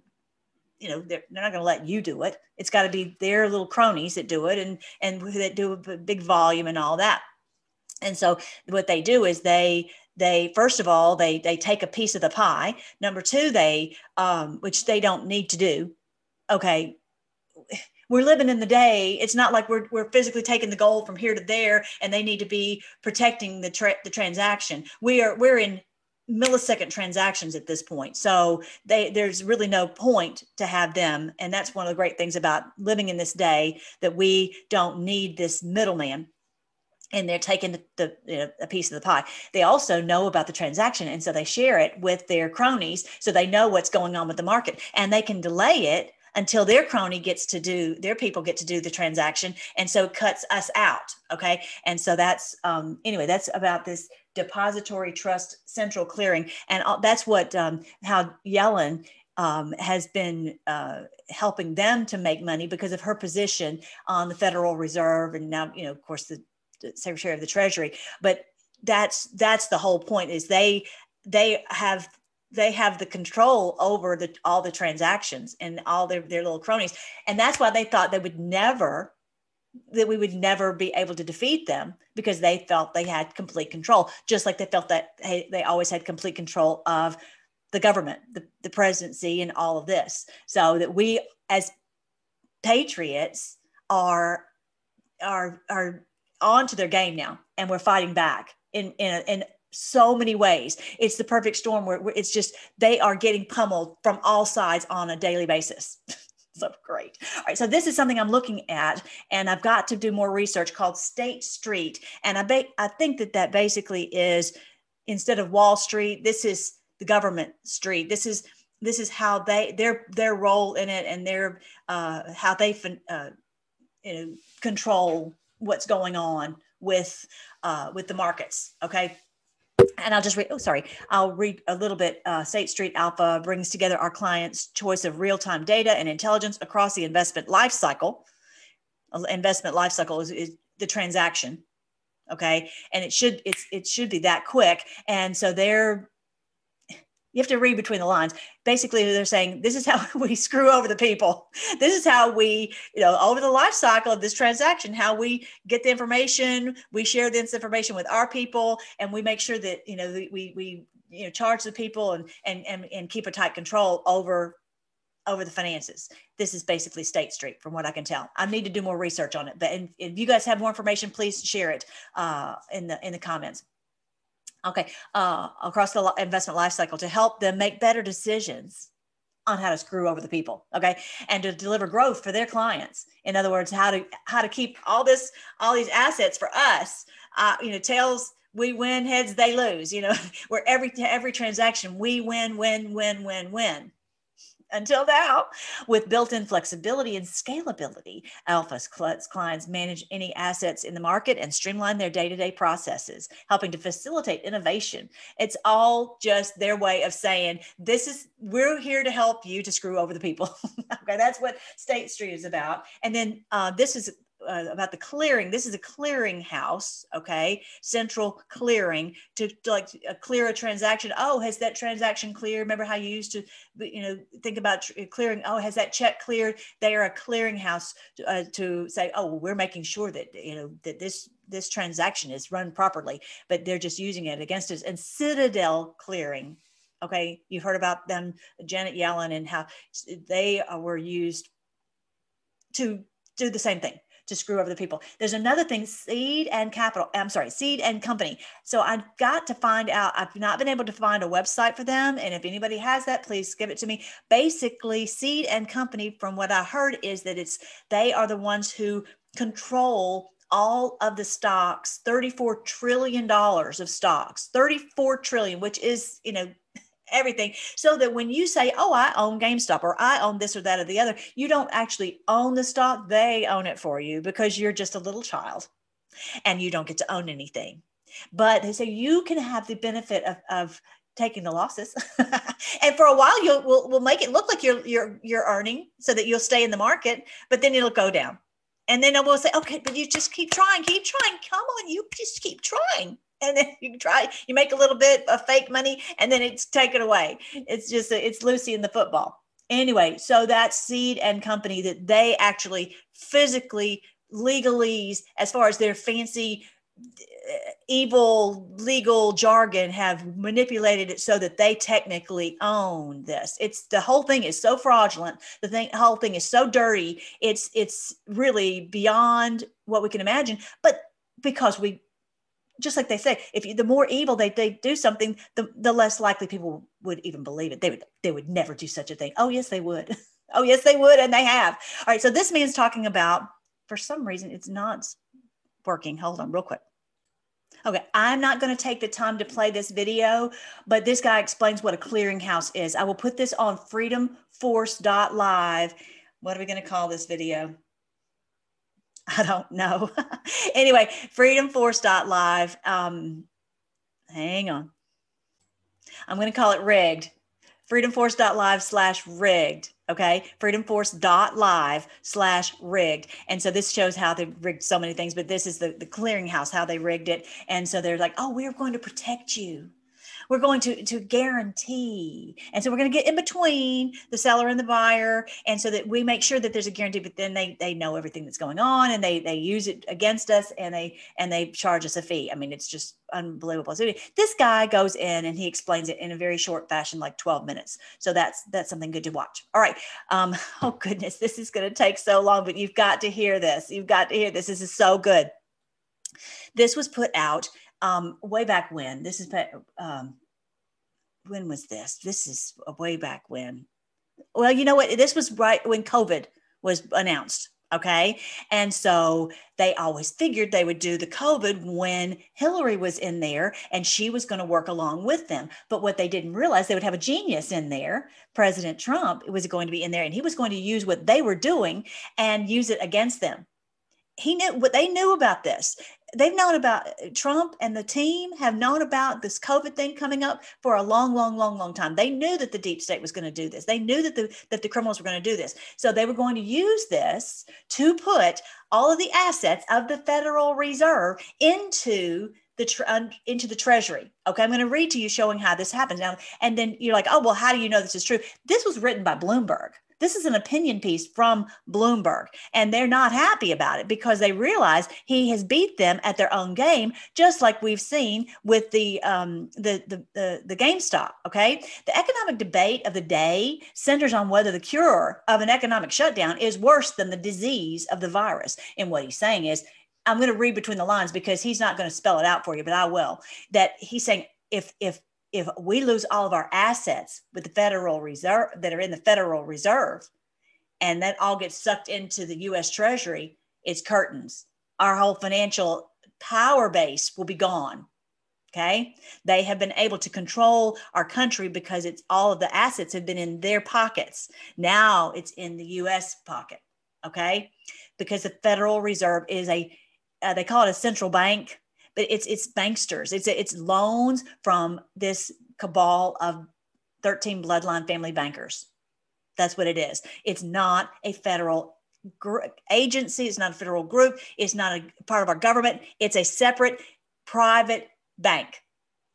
you know they're, they're not going to let you do it. It's got to be their little cronies that do it and and that do a big volume and all that. And so what they do is they they first of all they they take a piece of the pie. Number two they um, which they don't need to do. Okay. We're living in the day. It's not like we're, we're physically taking the gold from here to there and they need to be protecting the tra- the transaction. We are we're in millisecond transactions at this point. So they, there's really no point to have them. And that's one of the great things about living in this day that we don't need this middleman. And they're taking the, you know, a piece of the pie. They also know about the transaction, and so they share it with their cronies, so they know what's going on with the market, and they can delay it until their crony gets to do their people get to do the transaction and so it cuts us out okay? And so that's um, anyway that's about this depository trust central clearing and all, that's what um, how yellen um, has been uh, helping them to make money because of her position on the federal reserve and now you know of course the, the secretary of the treasury. But that's that's the whole point is they they have they have the control over the all the transactions and all their, their little cronies. And that's why they thought they would never that we would never be able to defeat them because they felt they had complete control just like they felt that hey, they always had complete control of the government the, the presidency and all of this. So that we as patriots are are are on to their game now and we're fighting back in in, in so many ways. It's the perfect storm where, it's just they are getting pummeled from all sides on a daily basis. so great. All right, so this is something I'm looking at, and I've got to do more research called State Street, and I ba- I think that that basically is instead of Wall Street, this is the government street. This is this is how they their their role in it and their uh, how they uh, you know control what's going on with uh, with the markets. Okay, and I'll just read, oh, sorry, I'll read a little bit. Uh, State Street Alpha brings together our clients' choice of real time data and intelligence across the investment life cycle. Uh, investment life cycle is, is the transaction. Okay. And it should, it's, it should be that quick. And so they're you have to read between the lines. Basically, they're saying this is how we screw over the people. This is how we, you know, over the life cycle of this transaction, how we get the information, we share this information with our people, and we make sure that you know we we you know charge the people and and and, and keep a tight control over over the finances. This is basically State Street, from what I can tell. I need to do more research on it, but if you guys have more information, please share it uh, in the in the comments okay, uh, across the investment life cycle to help them make better decisions on how to screw over the people okay? And to deliver growth for their clients. In other words how to how to keep all this all these assets for us uh, you know tails we win heads they lose you know? Where every every transaction we win win win win win until now. With built in flexibility and scalability, Alpha's clients manage any assets in the market and streamline their day to day processes, helping to facilitate innovation. It's all just their way of saying, This is, we're here to help you to screw over the people. okay, that's what State Street is about. And then uh, this is uh, about the clearing. This is a clearing house, okay? Central clearing to, to like uh, clear a transaction. Oh, has that transaction cleared? Remember how you used to, you know, think about tr- clearing. Oh, has that check cleared? They are a clearing house to, uh, to say, oh, well, we're making sure that you know that this this transaction is run properly, but they're just using it against us. And Citadel Clearing, okay, you've heard about them, Janet Yellen, and how they uh, were used to do the same thing to screw over the people. There's another thing, Cede and capital. I'm sorry, Cede and company. So I've got to find out. I've not been able to find a website for them. And if anybody has that, please give it to me. Basically, Cede and company, from what I heard, is that it's they are the ones who control all of the stocks 34 trillion dollars of stocks 34 trillion which is you know everything so that when you say oh i own gamestop or i own this or that or the other you don't actually own the stock they own it for you because you're just a little child and you don't get to own anything. But they say you can have the benefit of, of taking the losses. And for a while you'll we'll, we'll make it look like you're you're you're earning so that you'll stay in the market but then it'll go down. And then we'll say okay but you just keep trying keep trying. Come on you just keep trying and then you try you make a little bit of fake money and then it's taken away. It's just it's lucy in the football. Anyway so that Cede and company that they actually physically legalese as far as their fancy uh, evil legal jargon have manipulated it so that they technically own this. It's the whole thing is so fraudulent. The thing the whole thing is so dirty. It's it's really beyond what we can imagine. But because we just like they say, if you, the more evil they, they do something, the, the less likely people would even believe it. They would they would never do such a thing. Oh yes, they would. oh yes, they would, and they have. All right. So this man's talking about. For some reason, it's not working. Hold on, real quick. Okay, I'm not going to take the time to play this video, but this guy explains what a clearinghouse is. I will put this on freedomforce.live what are we going to call this video? I don't know. anyway, freedomforce.live. Um, hang on. I'm going to call it rigged. Freedomforce.live slash rigged. Okay. Freedomforce.live slash rigged. And so this shows how they rigged so many things, but this is the, the clearinghouse, how they rigged it. And so they're like, oh, we're going to protect you we're going to to guarantee. And so we're going to get in between the seller and the buyer and so that we make sure that there's a guarantee but then they they know everything that's going on and they they use it against us and they and they charge us a fee. I mean it's just unbelievable. So this guy goes in and he explains it in a very short fashion like 12 minutes. So that's that's something good to watch. All right. Um oh goodness this is going to take so long but you've got to hear this. You've got to hear this. This is so good. This was put out um, way back when. This is um, when was this? This is way back when. Well, you know what? This was right when COVID was announced. Okay. And so they always figured they would do the COVID when Hillary was in there and she was going to work along with them. But what they didn't realize, they would have a genius in there. President Trump was going to be in there and he was going to use what they were doing and use it against them he knew what they knew about this they've known about uh, Trump and the team have known about this COVID thing coming up for a long, long, long, long time. They knew that the deep state was going to do this. They knew that the that the criminals were going to do this. So they were going to use this to put all of the assets of the Federal Reserve into the tre- into the treasury. Okay, I'm going to read to you showing how this happens now. And then you're like, oh well, how do you know this is true? This was written by Bloomberg. This is an opinion piece from Bloomberg, and they're not happy about it because they realize he has beat them at their own game, just like we've seen with the um, the, the the the GameStop. Okay, the economic debate of the day centers on whether the cure of an economic shutdown is worse than the disease of the virus. And what he's saying is, I'm going to read between the lines because he's not going to spell it out for you, but I will. That he's saying if if if we lose all of our assets with the Federal Reserve that are in the Federal Reserve, and that all gets sucked into the US Treasury, it's curtains. Our whole financial power base will be gone. Okay. They have been able to control our country because it's all of the assets have been in their pockets. Now it's in the US pocket. Okay. Because the Federal Reserve is a, uh, they call it a central bank but it's it's banksters. It's it's loans from this cabal of 13 bloodline family bankers. That's what it is. It's not a federal gr- agency. It's not a federal group. It's not a part of our government. It's a separate private bank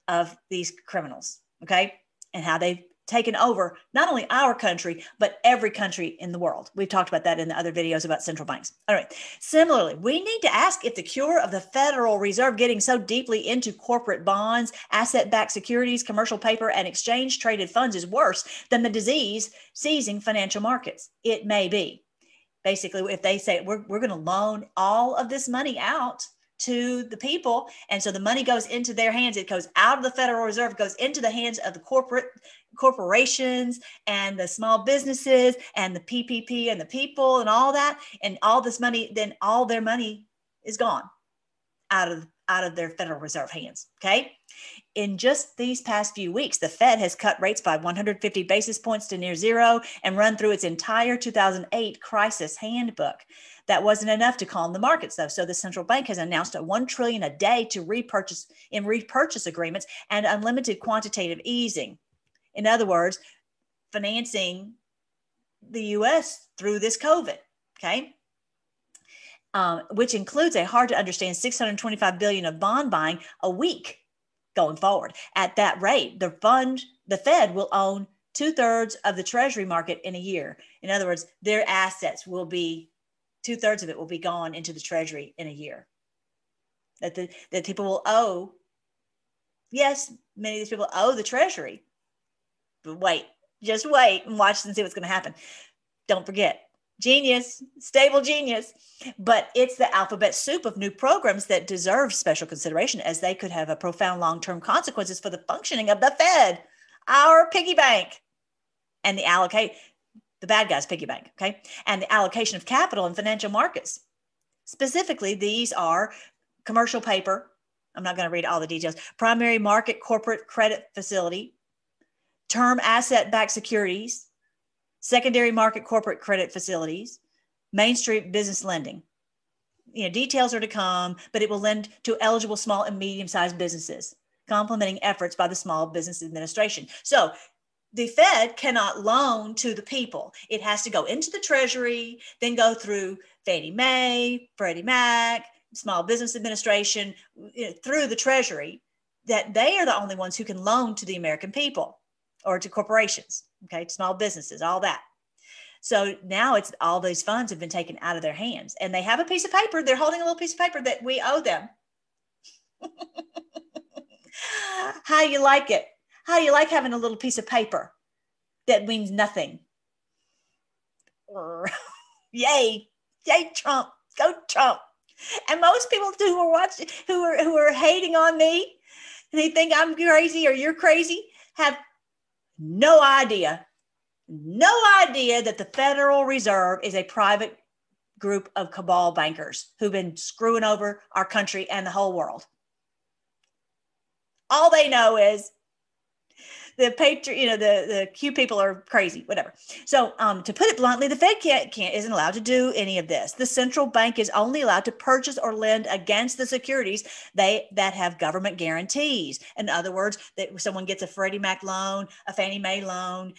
of these criminals. Okay. And how they taken over not only our country, but every country in the world. We've talked about that in the other videos about central banks. All right. Similarly, we need to ask if the cure of the Federal Reserve getting so deeply into corporate bonds, asset backed securities, commercial paper, and exchange traded funds is worse than the disease seizing financial markets. It may be. Basically, if they say we're, we're going to loan all of this money out to the people. And so the money goes into their hands. It goes out of the Federal Reserve, goes into the hands of the corporate corporations and the small businesses and the PPP and the people and all that and all this money then all their money is gone out of out of their Federal Reserve hands okay in just these past few weeks the Fed has cut rates by 150 basis points to near zero and run through its entire 2008 crisis handbook that wasn't enough to calm the markets though so the central bank has announced a 1 trillion a day to repurchase in repurchase agreements and unlimited quantitative easing in other words, financing the US through this COVID. Okay. Um, which includes a hard to understand 625 billion of bond buying a week going forward. At that rate, the fund, the Fed will own two thirds of the treasury market in a year. In other words, their assets will be two thirds of it will be gone into the treasury in a year. That the that people will owe. Yes, many of these people owe the treasury, but wait, just wait and watch and see what's going to happen. Don't forget, genius, stable genius. But it's the alphabet soup of new programs that deserve special consideration as they could have a profound long term consequences for the functioning of the Fed, our piggy bank, and the allocate the bad guys piggy bank, okay, and the allocation of capital in financial markets. Specifically, these are commercial paper. I'm not going to read all the details. Primary market corporate credit facility, term asset backed securities, secondary market corporate credit facilities, Main Street business lending. You know, details are to come, but it will lend to eligible small and medium sized businesses, complementing efforts by the Small Business Administration. So the Fed cannot loan to the people. It has to go into the Treasury, then go through Fannie Mae, Freddie Mac, Small Business Administration, you know, through the Treasury, that they are the only ones who can loan to the American people or to corporations, okay, small businesses, all that. So now it's all these funds have been taken out of their hands and they have a piece of paper. They're holding a little piece of paper that we owe them. How you like it? How do you like having a little piece of paper that means nothing? Yay, yay, Trump, go Trump. And most people who are watching, who are who are hating on me, and they think I'm crazy or you're crazy, have no idea, no idea that the Federal Reserve is a private group of cabal bankers who've been screwing over our country and the whole world. All they know is the patri, you know, the the Q people are crazy, whatever. So, um, to put it bluntly, the Fed can't can't isn't allowed to do any of this. The central bank is only allowed to purchase or lend against the securities they that have government guarantees. In other words, that someone gets a Freddie Mac loan, a Fannie Mae loan,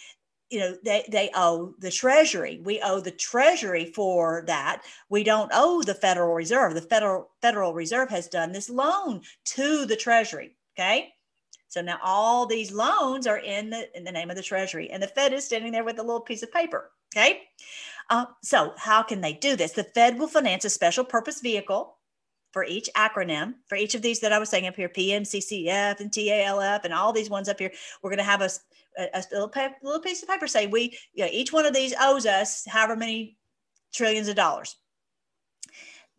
you know they, they owe the treasury we owe the treasury for that we don't owe the federal reserve the federal federal reserve has done this loan to the treasury okay so now all these loans are in the in the name of the Treasury, and the Fed is standing there with a little piece of paper. Okay. Uh, so how can they do this? The Fed will finance a special purpose vehicle for each acronym for each of these that I was saying up here, PMCCF and TALF, and all these ones up here. We're going to have a, a, a little, little piece of paper say we, you know, each one of these owes us however many trillions of dollars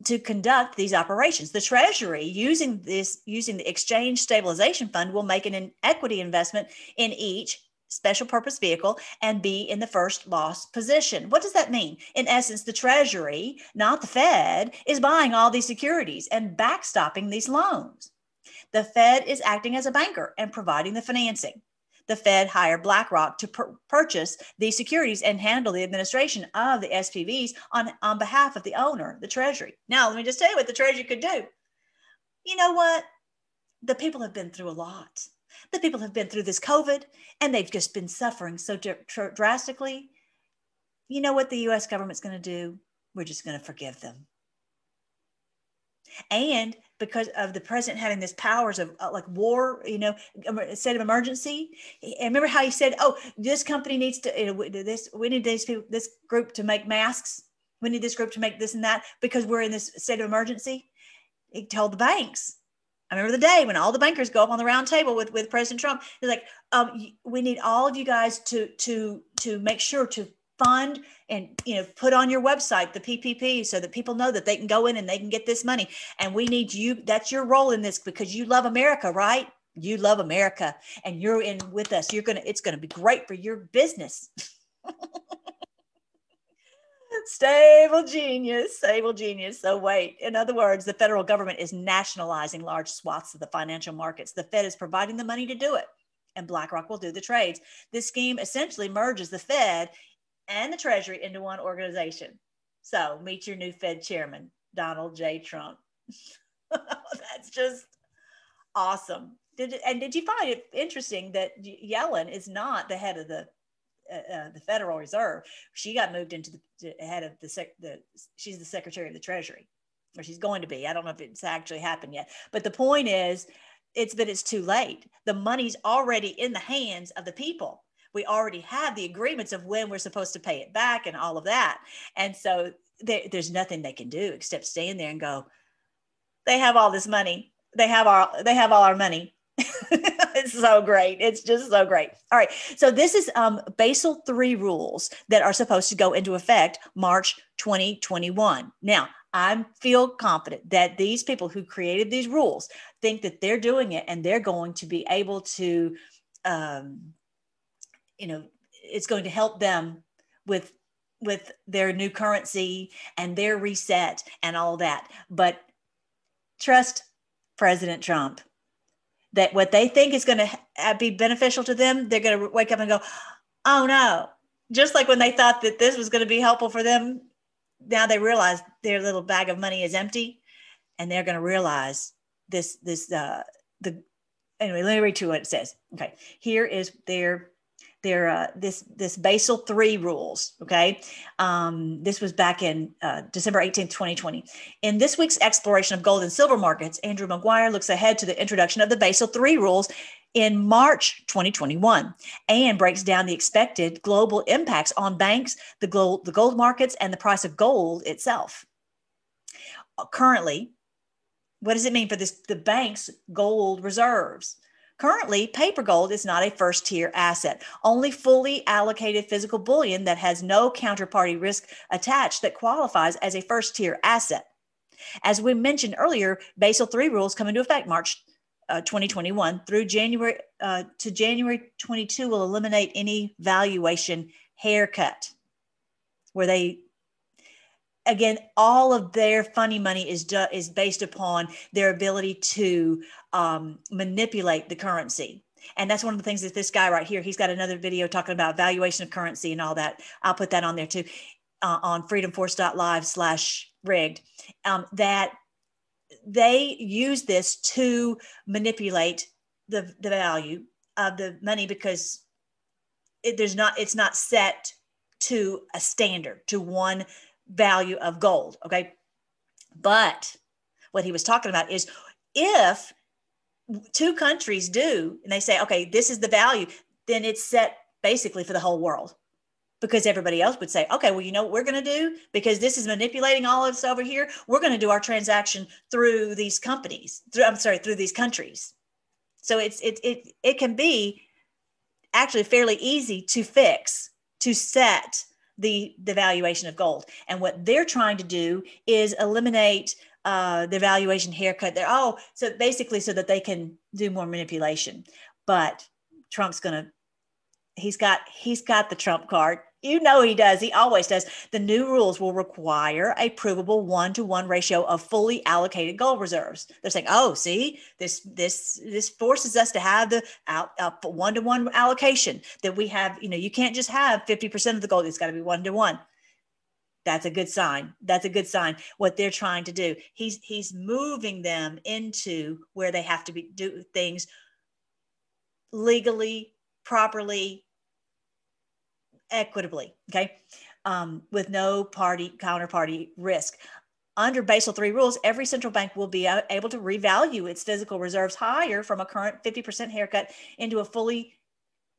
to conduct these operations. The Treasury, using this, using the Exchange Stabilization Fund, will make an equity investment in each special purpose vehicle and be in the first loss position. What does that mean? In essence, the Treasury, not the Fed, is buying all these securities and backstopping these loans. The Fed is acting as a banker and providing the financing the Fed hired BlackRock to pur- purchase these securities and handle the administration of the SPVs on, on behalf of the owner, the Treasury. Now, let me just tell you what the Treasury could do. You know what? The people have been through a lot. The people have been through this COVID and they've just been suffering so dr- drastically. You know what the US government's going to do? We're just going to forgive them. And because of the president having this powers of uh, like war, you know, state of emergency. And remember how he said, "Oh, this company needs to you know, this. We need these people, this group to make masks. We need this group to make this and that because we're in this state of emergency." He told the banks. I remember the day when all the bankers go up on the round table with, with President Trump. He's like, um, "We need all of you guys to to to make sure to fund and you know put on your website the ppp so that people know that they can go in and they can get this money. And we need you that's your role in this because you love america right? You love america and you're in with us. You're gonna it's gonna be great for your business. Stable genius stable genius. So wait in other words the federal government is nationalizing large swaths of the financial markets. The fed is providing the money to do it and BlackRock will do the trades. This scheme essentially merges the Fed and the Treasury into one organization. So meet your new Fed chairman, Donald J. Trump. That's just awesome. Did and did you find it interesting that Yellen is not the head of the uh, uh, the Federal Reserve? She got moved into the head of the sec. The she's the Secretary of the Treasury, or she's going to be. I don't know if it's actually happened yet. But the point is, it's that it's too late. The money's already in the hands of the people we already have the agreements of when we're supposed to pay it back and all of that. And so there, there's nothing they can do except stand there and go, they have all this money. They have our, they have all our money. it's so great. It's just so great. All right. So this is um, Basel three rules that are supposed to go into effect March 2021. Now, I feel confident that these people who created these rules think that they're doing it and they're going to be able to um, you know it's going to help them with with their new currency and their reset and all that but trust president trump that what they think is going to be beneficial to them they're going to wake up and go oh no just like when they thought that this was going to be helpful for them, now they realize their little bag of money is empty, and they're going to realize this this uh the anyway. Let me read to what it says. Okay, here is their their uh, this this Basel three rules. Okay, um, this was back in uh, December 18th, 2020. In this week's exploration of gold and silver markets, Andrew Maguire looks ahead to the introduction of the Basel three rules in March 2021 and breaks down the expected global impacts on banks, the gold, the gold markets, and the price of gold itself. Currently, what does it mean for this the bank's gold reserves? Currently, paper gold is not a first tier asset. Only fully allocated physical bullion that has no counterparty risk attached that qualifies as a first tier asset. As we mentioned earlier, Basel III rules come into effect March uh, 2021 through January uh, to January 22 will eliminate any valuation haircut where they again all of their funny money is do, is based upon their ability to um, manipulate the currency. And that's one of the things that this guy right here he's got another video talking about valuation of currency and all that. I'll put that on there too uh, on freedomforce.live slash rigged. Um, that they use this to manipulate the, the value of the money because it, there's not it's not set to a standard to one value of gold. Okay. But what he was talking about is if two countries do and they say, okay, this is the value, then it's set basically for the whole world because everybody else would say, okay, well, you know what we're going to do? Because this is manipulating all of us over here. We're going to do our transaction through these companies, through, I'm sorry, through these countries. So it's, it, it, it can be actually fairly easy to fix, to set the the valuation of gold. And what they're trying to do is eliminate uh, the valuation haircut. There, oh, so basically, so that they can do more manipulation. But Trump's going to he's got he's got the trump card you know he does. He always does. The new rules will require a provable one-to-one ratio of fully allocated gold reserves. They're saying oh see this this this forces us to have the out uh, one-to-one allocation that we have. You know you can't just have 50% of the gold it's got to be one-to-one. That's a good sign. That's a good sign. What they're trying to do he's he's moving them into where they have to be do things legally properly equitably, okay, um, with no party counterparty risk. Under Basel III rules, every central bank will be able to revalue its physical reserves higher from a current 50% haircut into a fully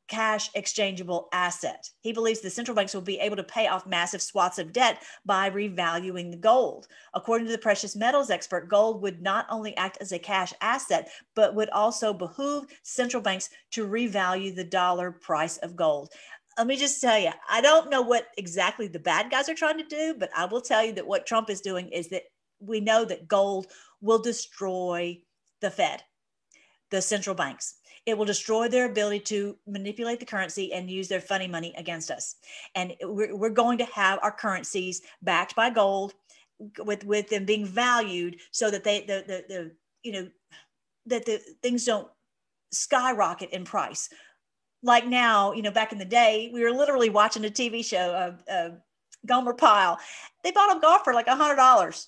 cash exchangeable asset. He believes the central banks will be able to pay off massive swaths of debt by revaluing the gold. According to the precious metals expert, gold would not only act as a cash asset, but would also behoove central banks to revalue the dollar price of gold let me just tell you, I don't know what exactly the bad guys are trying to do, but I will tell you that what Trump is doing is that we know that gold will destroy the Fed, the central banks. It will destroy their ability to manipulate the currency and use their funny money against us. And we're, we're going to have our currencies backed by gold with, with them being valued so that they, the, the, the you know, that the things don't skyrocket in price like now, you know, back in the day, we were literally watching a TV show of uh, Gomer Pyle. They bought a golf for like a hundred dollars,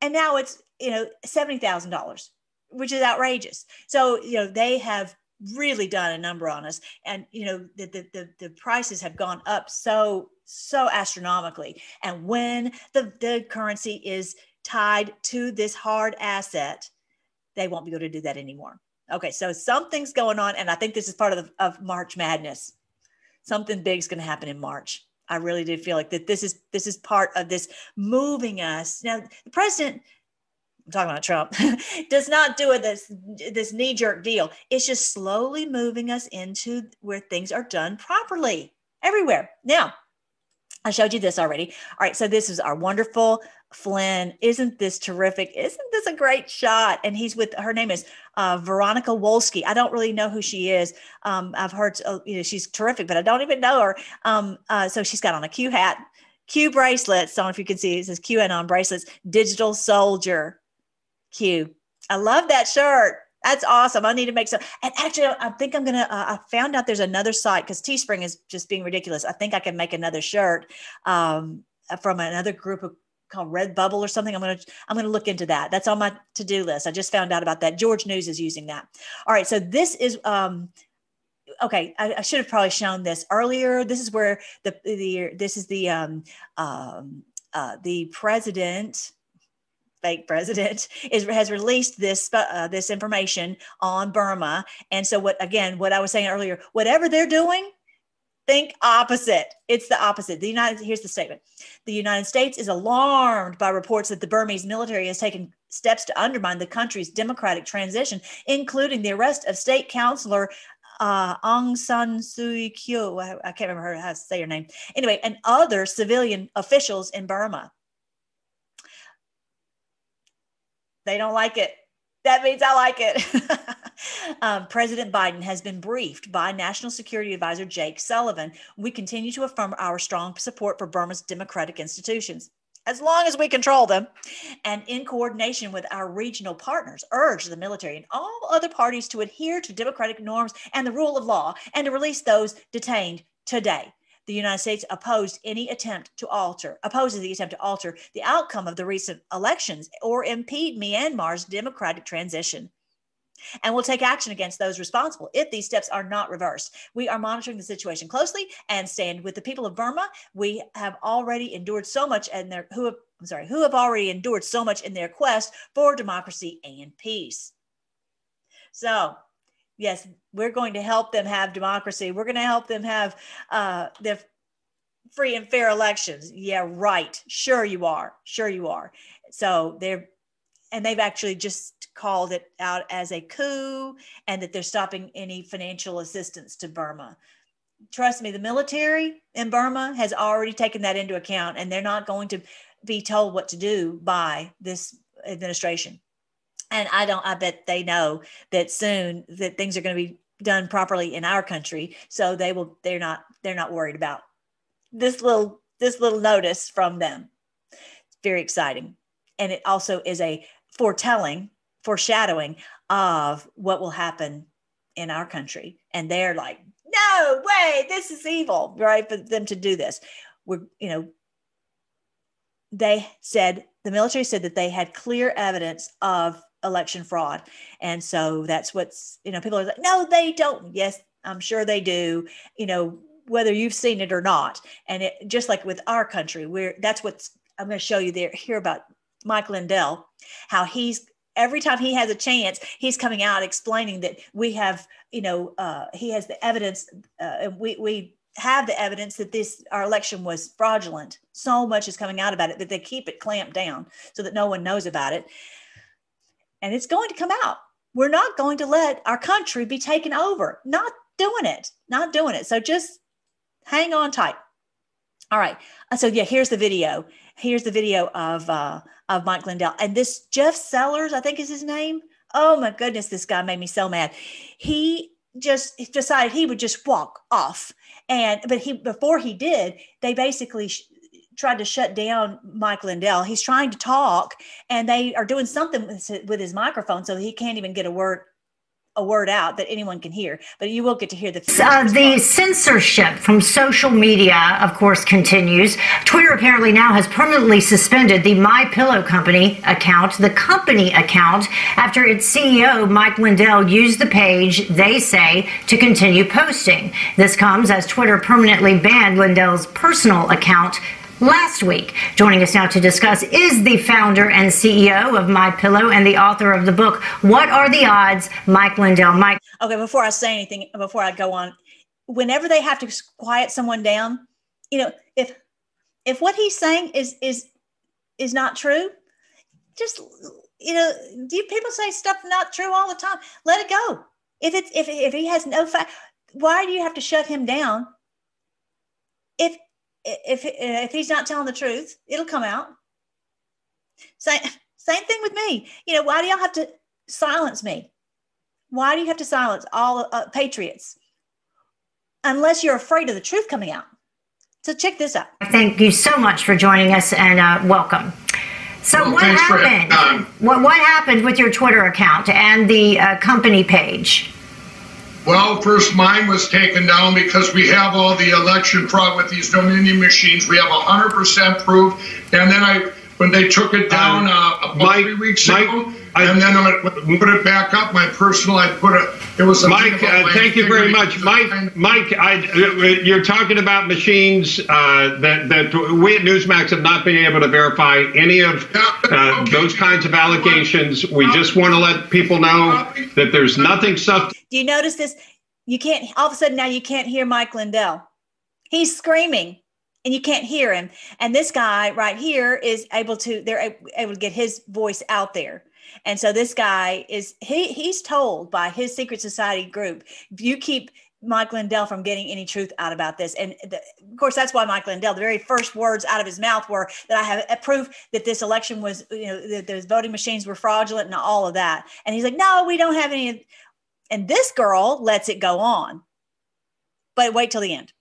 and now it's you know seventy thousand dollars, which is outrageous. So you know they have really done a number on us, and you know the the the, the prices have gone up so so astronomically. And when the the currency is tied to this hard asset, they won't be able to do that anymore. Okay, so something's going on, and I think this is part of, the, of March Madness. Something big's going to happen in March. I really do feel like that this is this is part of this moving us. Now, the president, I'm talking about Trump, does not do it this this knee jerk deal. It's just slowly moving us into where things are done properly everywhere. Now, I showed you this already. All right, so this is our wonderful Flynn. Isn't this terrific? Isn't this a great shot? And he's with her name is uh, Veronica Wolski. I don't really know who she is. Um, I've heard uh, you know she's terrific, but I don't even know her. Um, uh, so she's got on a Q hat, Q bracelets. Don't know if you can see it says Q and on bracelets. Digital soldier, Q. I love that shirt. That's awesome. I need to make some. And actually, I think I'm gonna. Uh, I found out there's another site because Teespring is just being ridiculous. I think I can make another shirt um, from another group of called Redbubble or something. I'm gonna I'm gonna look into that. That's on my to do list. I just found out about that. George News is using that. All right, so this is um, okay. I, I should have probably shown this earlier. This is where the the this is the um, um, uh, the president fake president is has released this uh, this information on Burma. And so what again, what I was saying earlier, whatever they're doing, think opposite. It's the opposite. The United here's the statement. The United States is alarmed by reports that the Burmese military has taken steps to undermine the country's democratic transition, including the arrest of state councilor uh, Aung San Suu Kyi. I, I can't remember how to say her name. Anyway, and other civilian officials in Burma. They don't like it. That means I like it. um, President Biden has been briefed by National Security Advisor Jake Sullivan. We continue to affirm our strong support for Burma's democratic institutions as long as we control them, and in coordination with our regional partners, urge the military and all other parties to adhere to democratic norms and the rule of law and to release those detained today the United States opposed any attempt to alter, opposes the attempt to alter the outcome of the recent elections or impede Myanmar's democratic transition. And we'll take action against those responsible if these steps are not reversed. We are monitoring the situation closely and stand with the people of Burma. We have already endured so much and their who have, I'm sorry, who have already endured so much in their quest for democracy and peace. So yes, we're going to help them have democracy. We're going to help them have uh, the free and fair elections. Yeah, right. Sure, you are. Sure, you are. So they're, and they've actually just called it out as a coup and that they're stopping any financial assistance to Burma. Trust me, the military in Burma has already taken that into account and they're not going to be told what to do by this administration and i don't i bet they know that soon that things are going to be done properly in our country. So they will they're not they're not worried about this little this little notice from them. It's very exciting. And it also is a foretelling foreshadowing of what will happen in our country. And they're like no way this is evil right for them to do this. We're you know they said the military said that they had clear evidence of election fraud. And so that's what's, you know, people are like, no, they don't. Yes, I'm sure they do, you know, whether you've seen it or not. And it just like with our country, where that's what's I'm going to show you there here about Mike Lindell, how he's every time he has a chance, he's coming out explaining that we have, you know, uh, he has the evidence, uh, and we we have the evidence that this our election was fraudulent. So much is coming out about it that they keep it clamped down so that no one knows about it and it's going to come out. We're not going to let our country be taken over. Not doing it. Not doing it. So just hang on tight. All right. Uh, so yeah, here's the video. Here's the video of uh, of Mike Lindell and this Jeff Sellers, I think is his name. Oh my goodness, this guy made me so mad. He just decided he would just walk off, and but he before he did, they basically tried to shut down Mike Lindell. He's trying to talk, and they are doing something with his, microphone, so he can't even get a word a word out that anyone can hear. But you will get to hear the. Uh, the censorship from social media, of course, continues. Twitter apparently now has permanently suspended the My Pillow Company account, the company account, after its CEO Mike Lindell used the page. They say to continue posting. This comes as Twitter permanently banned Lindell's personal account last week. Joining us now to discuss is the founder and CEO of My Pillow and the author of the book What Are the Odds? Mike Lindell. Mike. Okay, before I say anything, before I go on, whenever they have to quiet someone down, you know, if if what he's saying is is is not true, just you know, do people say stuff not true all the time? Let it go. If it's if if he has no fact, why do you have to shut him down? If if if he's not telling the truth, it'll come out. Same same thing with me. You know, why do y'all have to silence me? Why do you have to silence all uh, patriots? Unless you're afraid of the truth coming out. So check this out. Thank you so much for joining us and uh, welcome. So Well, what happened? having me on. What what happened with your Twitter account and the uh, company page? Well, first mine was taken down because we have all the election fraud with these Dominion machines. We have 100% proof. And then I, when they took it down uh, about Mike- three weeks Mike, ago, I- and then I put it back up, my personal, I put a, it was a. Mike, thing about uh, my thank you very integrity. much. Mike, Mike, I, uh, you're talking about machines uh, that that we at Newsmax have not been able to verify any of uh, those kinds of allegations. We just want to let people know that there's nothing sub. Do you notice this? You can't, all of a sudden now you can't hear Mike Lindell. He's screaming and you can't hear him. And this guy right here is able to, they're able to get his voice out there. And so this guy is, he he's told by his secret society group, you keep Mike Lindell from getting any truth out about this. And the, of course, that's why Mike Lindell, the very first words out of his mouth were that I have a proof that this election was, you know, that those voting machines were fraudulent and all of that. And he's like, no, we don't have any. and this girl lets it go on. But wait till the end.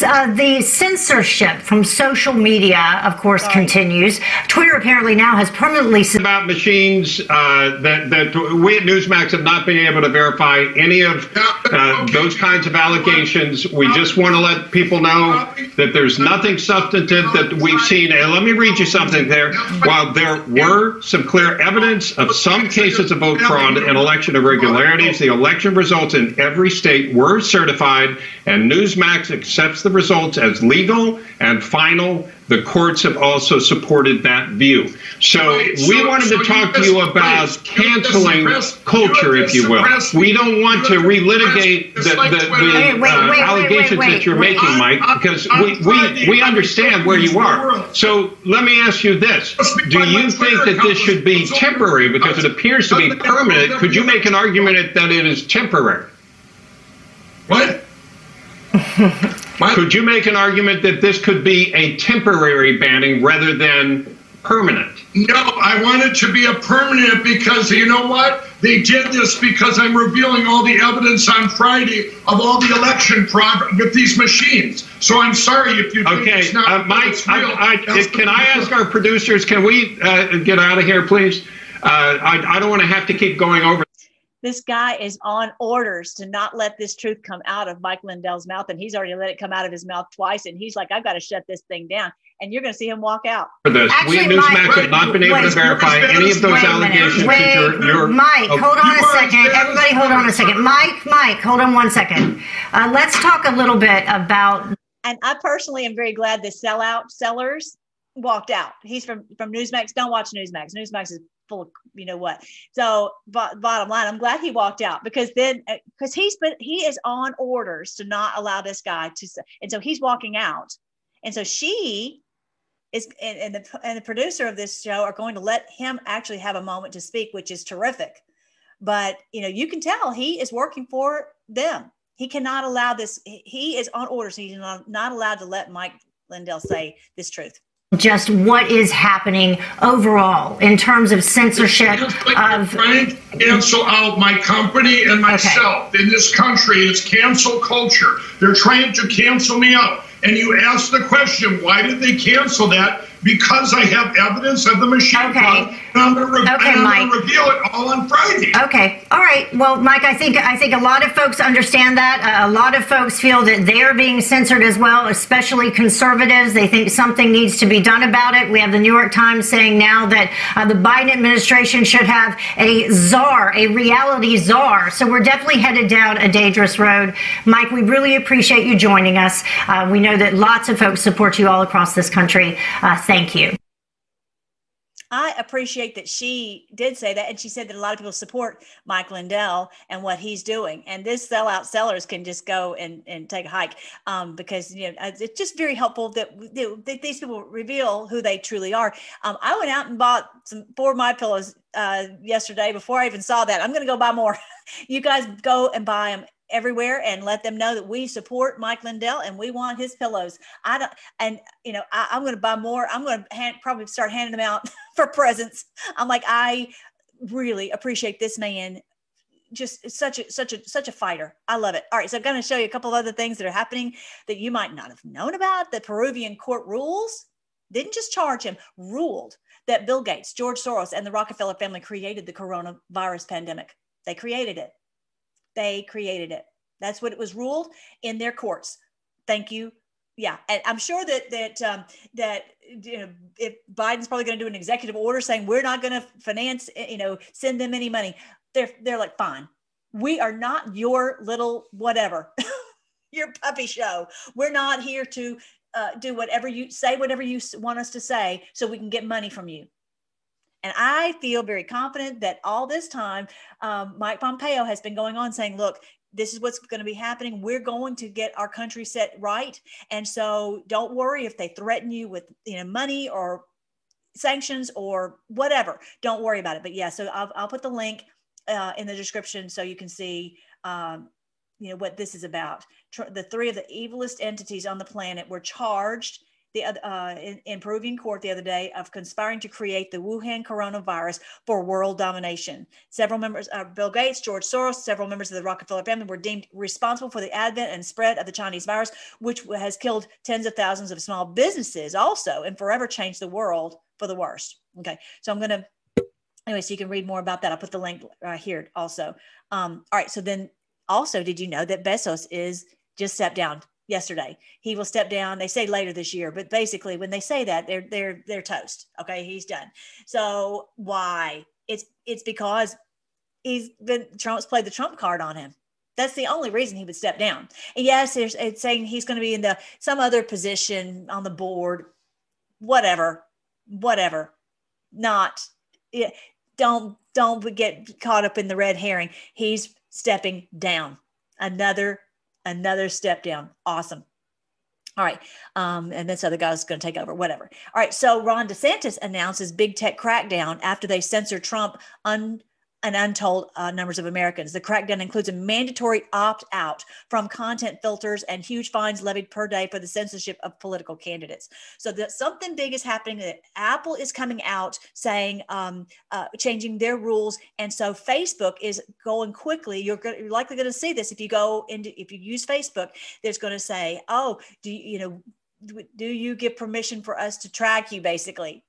Uh, the censorship from social media, of course, Sorry. continues. Twitter apparently now has permanently about machines uh, that that we at Newsmax have not been able to verify any of uh, those kinds of allegations. We just want to let people know that there's nothing substantive that we've seen. And let me read you something there. While there were some clear evidence of some cases of vote fraud and election irregularities, the election results in every state were certified, and Newsmax accepts the results as legal and final. The courts have also supported that view. So Right, we so- wanted so to talk to you about right, you canceling just culture, you if you will. We don't want to relitigate the, like the, the Wait, wait, uh, wait, wait, allegations that you're wait. making, Mike, On- because on we, we, we understand where you are. So let me ask you this. Do you think that this should be was- was temporary because it appears to be permanent? Could you make an argument that it is temporary? What? Could you make an argument that this could be a temporary banning rather than permanent? No, I want it to be a permanent because you know what? They did this because I'm revealing all the evidence on Friday of all the election fraud with these machines. So I'm sorry if you think Okay, it's not uh, Mike, it's real. I, I, can I ask our producers, can we uh, get out of here, please? Uh, I, I don't want to have to keep going over. This guy is on orders to not let this truth come out of Mike Lindell's mouth. And he's already let it come out of his mouth twice. And he's like, I've got to shut this thing down. And you're going to see him walk out. for this. we at Actually, Mike- Newsmax have not been able to verify any of those wait a minute, allegations Wait, you're, you're Mike, oh, hold on a second. as Everybody, hold on a second. Mike, Mike, hold on one second. Uh, let's talk a little bit about And I personally am very glad the sellout sellers walked out. He's from from Newsmax. Don't watch Newsmax. Newsmax is full of you know what. So, but bottom line, I'm glad he walked out because then uh, because he's been he is on orders to not allow this guy to, and so he's walking out, and so she is and, and the and the producer of this show are going to let him actually have a moment to speak, which is terrific. But you know, you can tell he is working for them. He cannot allow this. he- He is on orders. He's not, not allowed to let Mike Lindell say this truth. Just what is happening overall in terms of censorship of trying to cancel out my company and myself in this country. It's cancel culture. They're trying to cancel me out. And you ask the question, why did they cancel that? Because I have evidence of the machine Okay. fraud, and I'm going to Okay, Mike. reveal it all on Friday. Okay. All right. Well, Mike, I think I think a lot of folks understand that. Uh, a lot of folks feel that they are being censored as well, especially conservatives. They think something needs to be done about it. We have the New York Times saying now that uh, the Biden administration should have a czar, a reality czar. So we're definitely headed down a dangerous road. Mike, we really appreciate you joining us. Uh, we know that lots of folks support you all across this country. Uh, thank you. I appreciate that she did say that, and she said that a lot of people support Mike Lindell and what he's doing. And this sellout sellers can just go and, and take a hike um, because you know it's just very helpful that, that these people reveal who they truly are. Um, I went out and bought some four of my pillows uh, yesterday before I even saw that. I'm going to go buy more. you guys go and buy them everywhere and let them know that we support Mike Lindell and we want his pillows. I don't, and you know, I, I'm going to buy more. I'm going to probably start handing them out for presents. I'm like, I really appreciate this man. Just such a such a such a fighter. I love it. All right, so I'm going to show you a couple other things that are happening that you might not have known about. The Peruvian court rules didn't just charge him, ruled that Bill Gates, George Soros, and the Rockefeller family created the coronavirus pandemic. They created it. They created it. That's what it was ruled in their courts. Thank you. Yeah, and I'm sure that that um, that you know if Biden's probably going to do an executive order saying we're not going to finance, you know, send them any money. They're they're like, fine, we are not your little whatever, your puppy show. We're not here to uh, do whatever you say, whatever you want us to say, so we can get money from you. And I feel very confident that all this time, um, Mike Pompeo has been going on saying, look, this is what's going to be happening. We're going to get our country set right. And so don't worry if they threaten you with you know money or sanctions or whatever. Don't worry about it. But yeah, so I'll, I'll put the link uh, in the description so you can see um, you know what this is about. the three of the evilest entities on the planet were charged the uh, in, in, Peruvian court the other day of conspiring to create the Wuhan coronavirus for world domination. Several members, uh, Bill Gates, George Soros, several members of the Rockefeller family were deemed responsible for the advent and spread of the Chinese virus, which has killed tens of thousands of small businesses also and forever changed the world for the worst. Okay, so I'm going to anyway, so you can read more about that. I'll put the link uh, here also. Um, all right, so then also, did you know that Bezos is just stepped down yesterday? He will step down. They say later this year, but basically, when they say that, they're they're they're toast. Okay, he's done. So why? It's it's because he's been Trump's played the Trump card on him. That's the only reason he would step down. And yes, it's saying he's going to be in the some other position on the board, whatever, whatever. Not, yeah, don't don't get caught up in the red herring. He's stepping down. Another, another step down. Awesome. All right. Um, and this other guy's going to take over, whatever. All right. So Ron DeSantis announces big tech crackdown after they censor Trump un- and untold uh, numbers of Americans. The crackdown includes a mandatory opt out from content filters and huge fines levied per day for the censorship of political candidates. So that something big is happening. That Apple is coming out saying, um, uh, changing their rules, and so Facebook is going quickly. You're, go- you're likely going to see this if you go into if you use Facebook. There's going to say, oh, do you, you know do you give permission for us to track you basically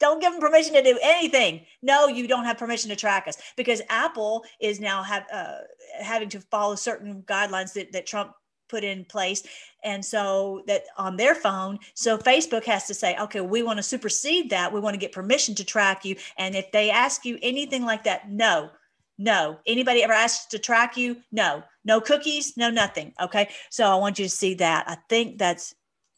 don't give them permission to do anything. No, you don't have permission to track us because Apple is now have, uh, having to follow certain guidelines that, that Trump put in place. And so that on their phone, so Facebook has to say, okay, we want to supersede that. We want to get permission to track you. And if they ask you anything like that, no, no. Anybody ever asked to track you? No. No cookies, no nothing. Okay. So I want you to see that. I think that's,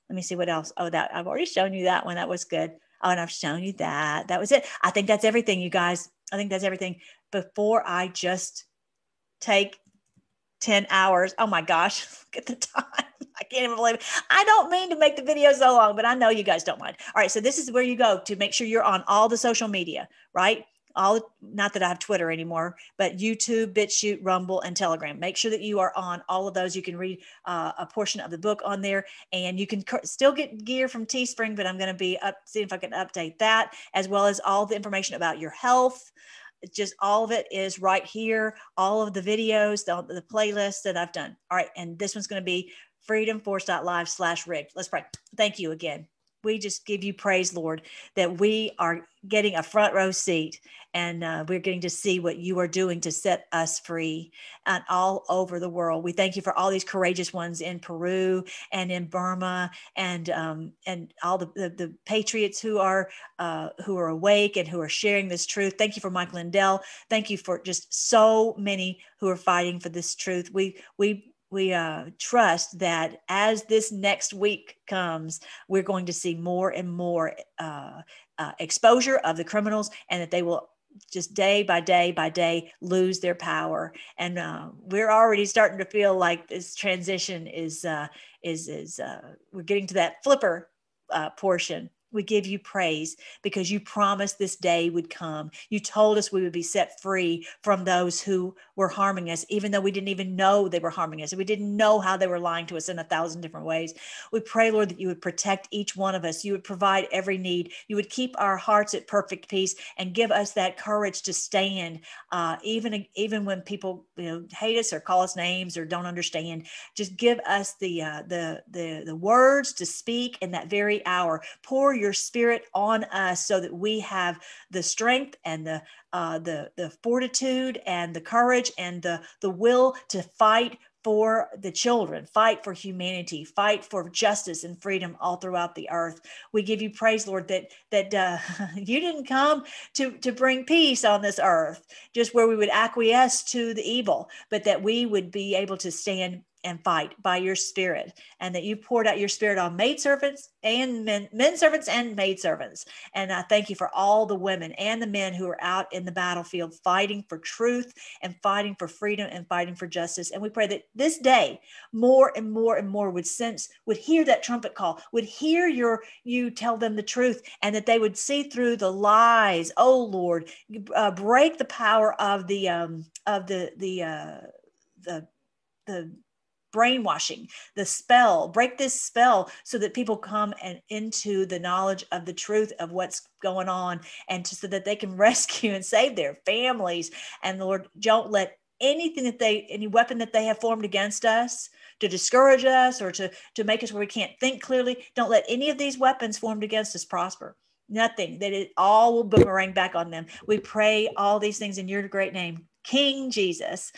let me see what else. Oh, that I've already shown you that one. That was good. Oh, and I've shown you that. That was it. I think that's everything, you guys. I think that's everything. Before I just take 10 hours. Oh my gosh, look at the time. I can't even believe it. I don't mean to make the video so long, but I know you guys don't mind. All right. So this is where you go to make sure you're on all the social media, right? All not that I have Twitter anymore, but YouTube, BitChute, Rumble, and Telegram. Make sure that you are on all of those. You can read uh, a portion of the book on there, and you can still get gear from Teespring. But I'm going to be up, see if I can update that, as well as all the information about your health. Just all of it is right here. All of the videos, the, the playlist that I've done. All right, and this one's going to be freedomforce.live slash rigged. Let's pray. Thank you again we just give you praise, Lord, that we are getting a front row seat and uh, we're getting to see what you are doing to set us free and all over the world. We thank you for all these courageous ones in Peru and in Burma and um, and all the, the, the patriots who are uh, who are awake and who are sharing this truth. Thank you for Mike Lindell. Thank you for just so many who are fighting for this truth. We we we uh, trust that as this next week comes, we're going to see more and more uh, uh, exposure of the criminals and that they will just day by day by day lose their power. And uh, we're already starting to feel like this transition is uh, is is uh, we're getting to that flipper uh, portion we give you praise because you promised this day would come. You told us we would be set free from those who were harming us, even though we didn't even know they were harming us. We didn't know how they were lying to us in a thousand different ways. We pray, Lord, that you would protect each one of us. You would provide every need. You would keep our hearts at perfect peace and give us that courage to stand, uh, even even when people you know hate us or call us names or don't understand. Just give us the uh, the the the words to speak in that very hour. Pour your spirit on us so that we have the strength and the uh, the the fortitude and the courage and the the will to fight for the children, fight for humanity, fight for justice and freedom all throughout the earth. We give you praise, Lord, that that uh, you didn't come to to bring peace on this earth, just where we would acquiesce to the evil, but that we would be able to stand and fight by your spirit and that you poured out your spirit on maid servants and men, men servants and maid servants and i thank you for all the women and the men who are out in the battlefield fighting for truth and fighting for freedom and fighting for justice. And we pray that this day more and more and more would sense would hear that trumpet call would hear your you tell them the truth and that they would see through the lies. Oh lord uh, break the power of the um of the the uh the the brainwashing, the spell, break this spell so that people come and into the knowledge of the truth of what's going on and to, so that they can rescue and save their families. And Lord, don't let anything that they, any weapon that they have formed against us to discourage us or to, to make us where we can't think clearly, don't let any of these weapons formed against us prosper. Nothing, that it all will boomerang back on them. We pray all these things in your great name, King Jesus.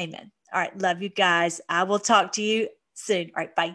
Amen. All right. Love you guys. I will talk to you soon. All right. Bye.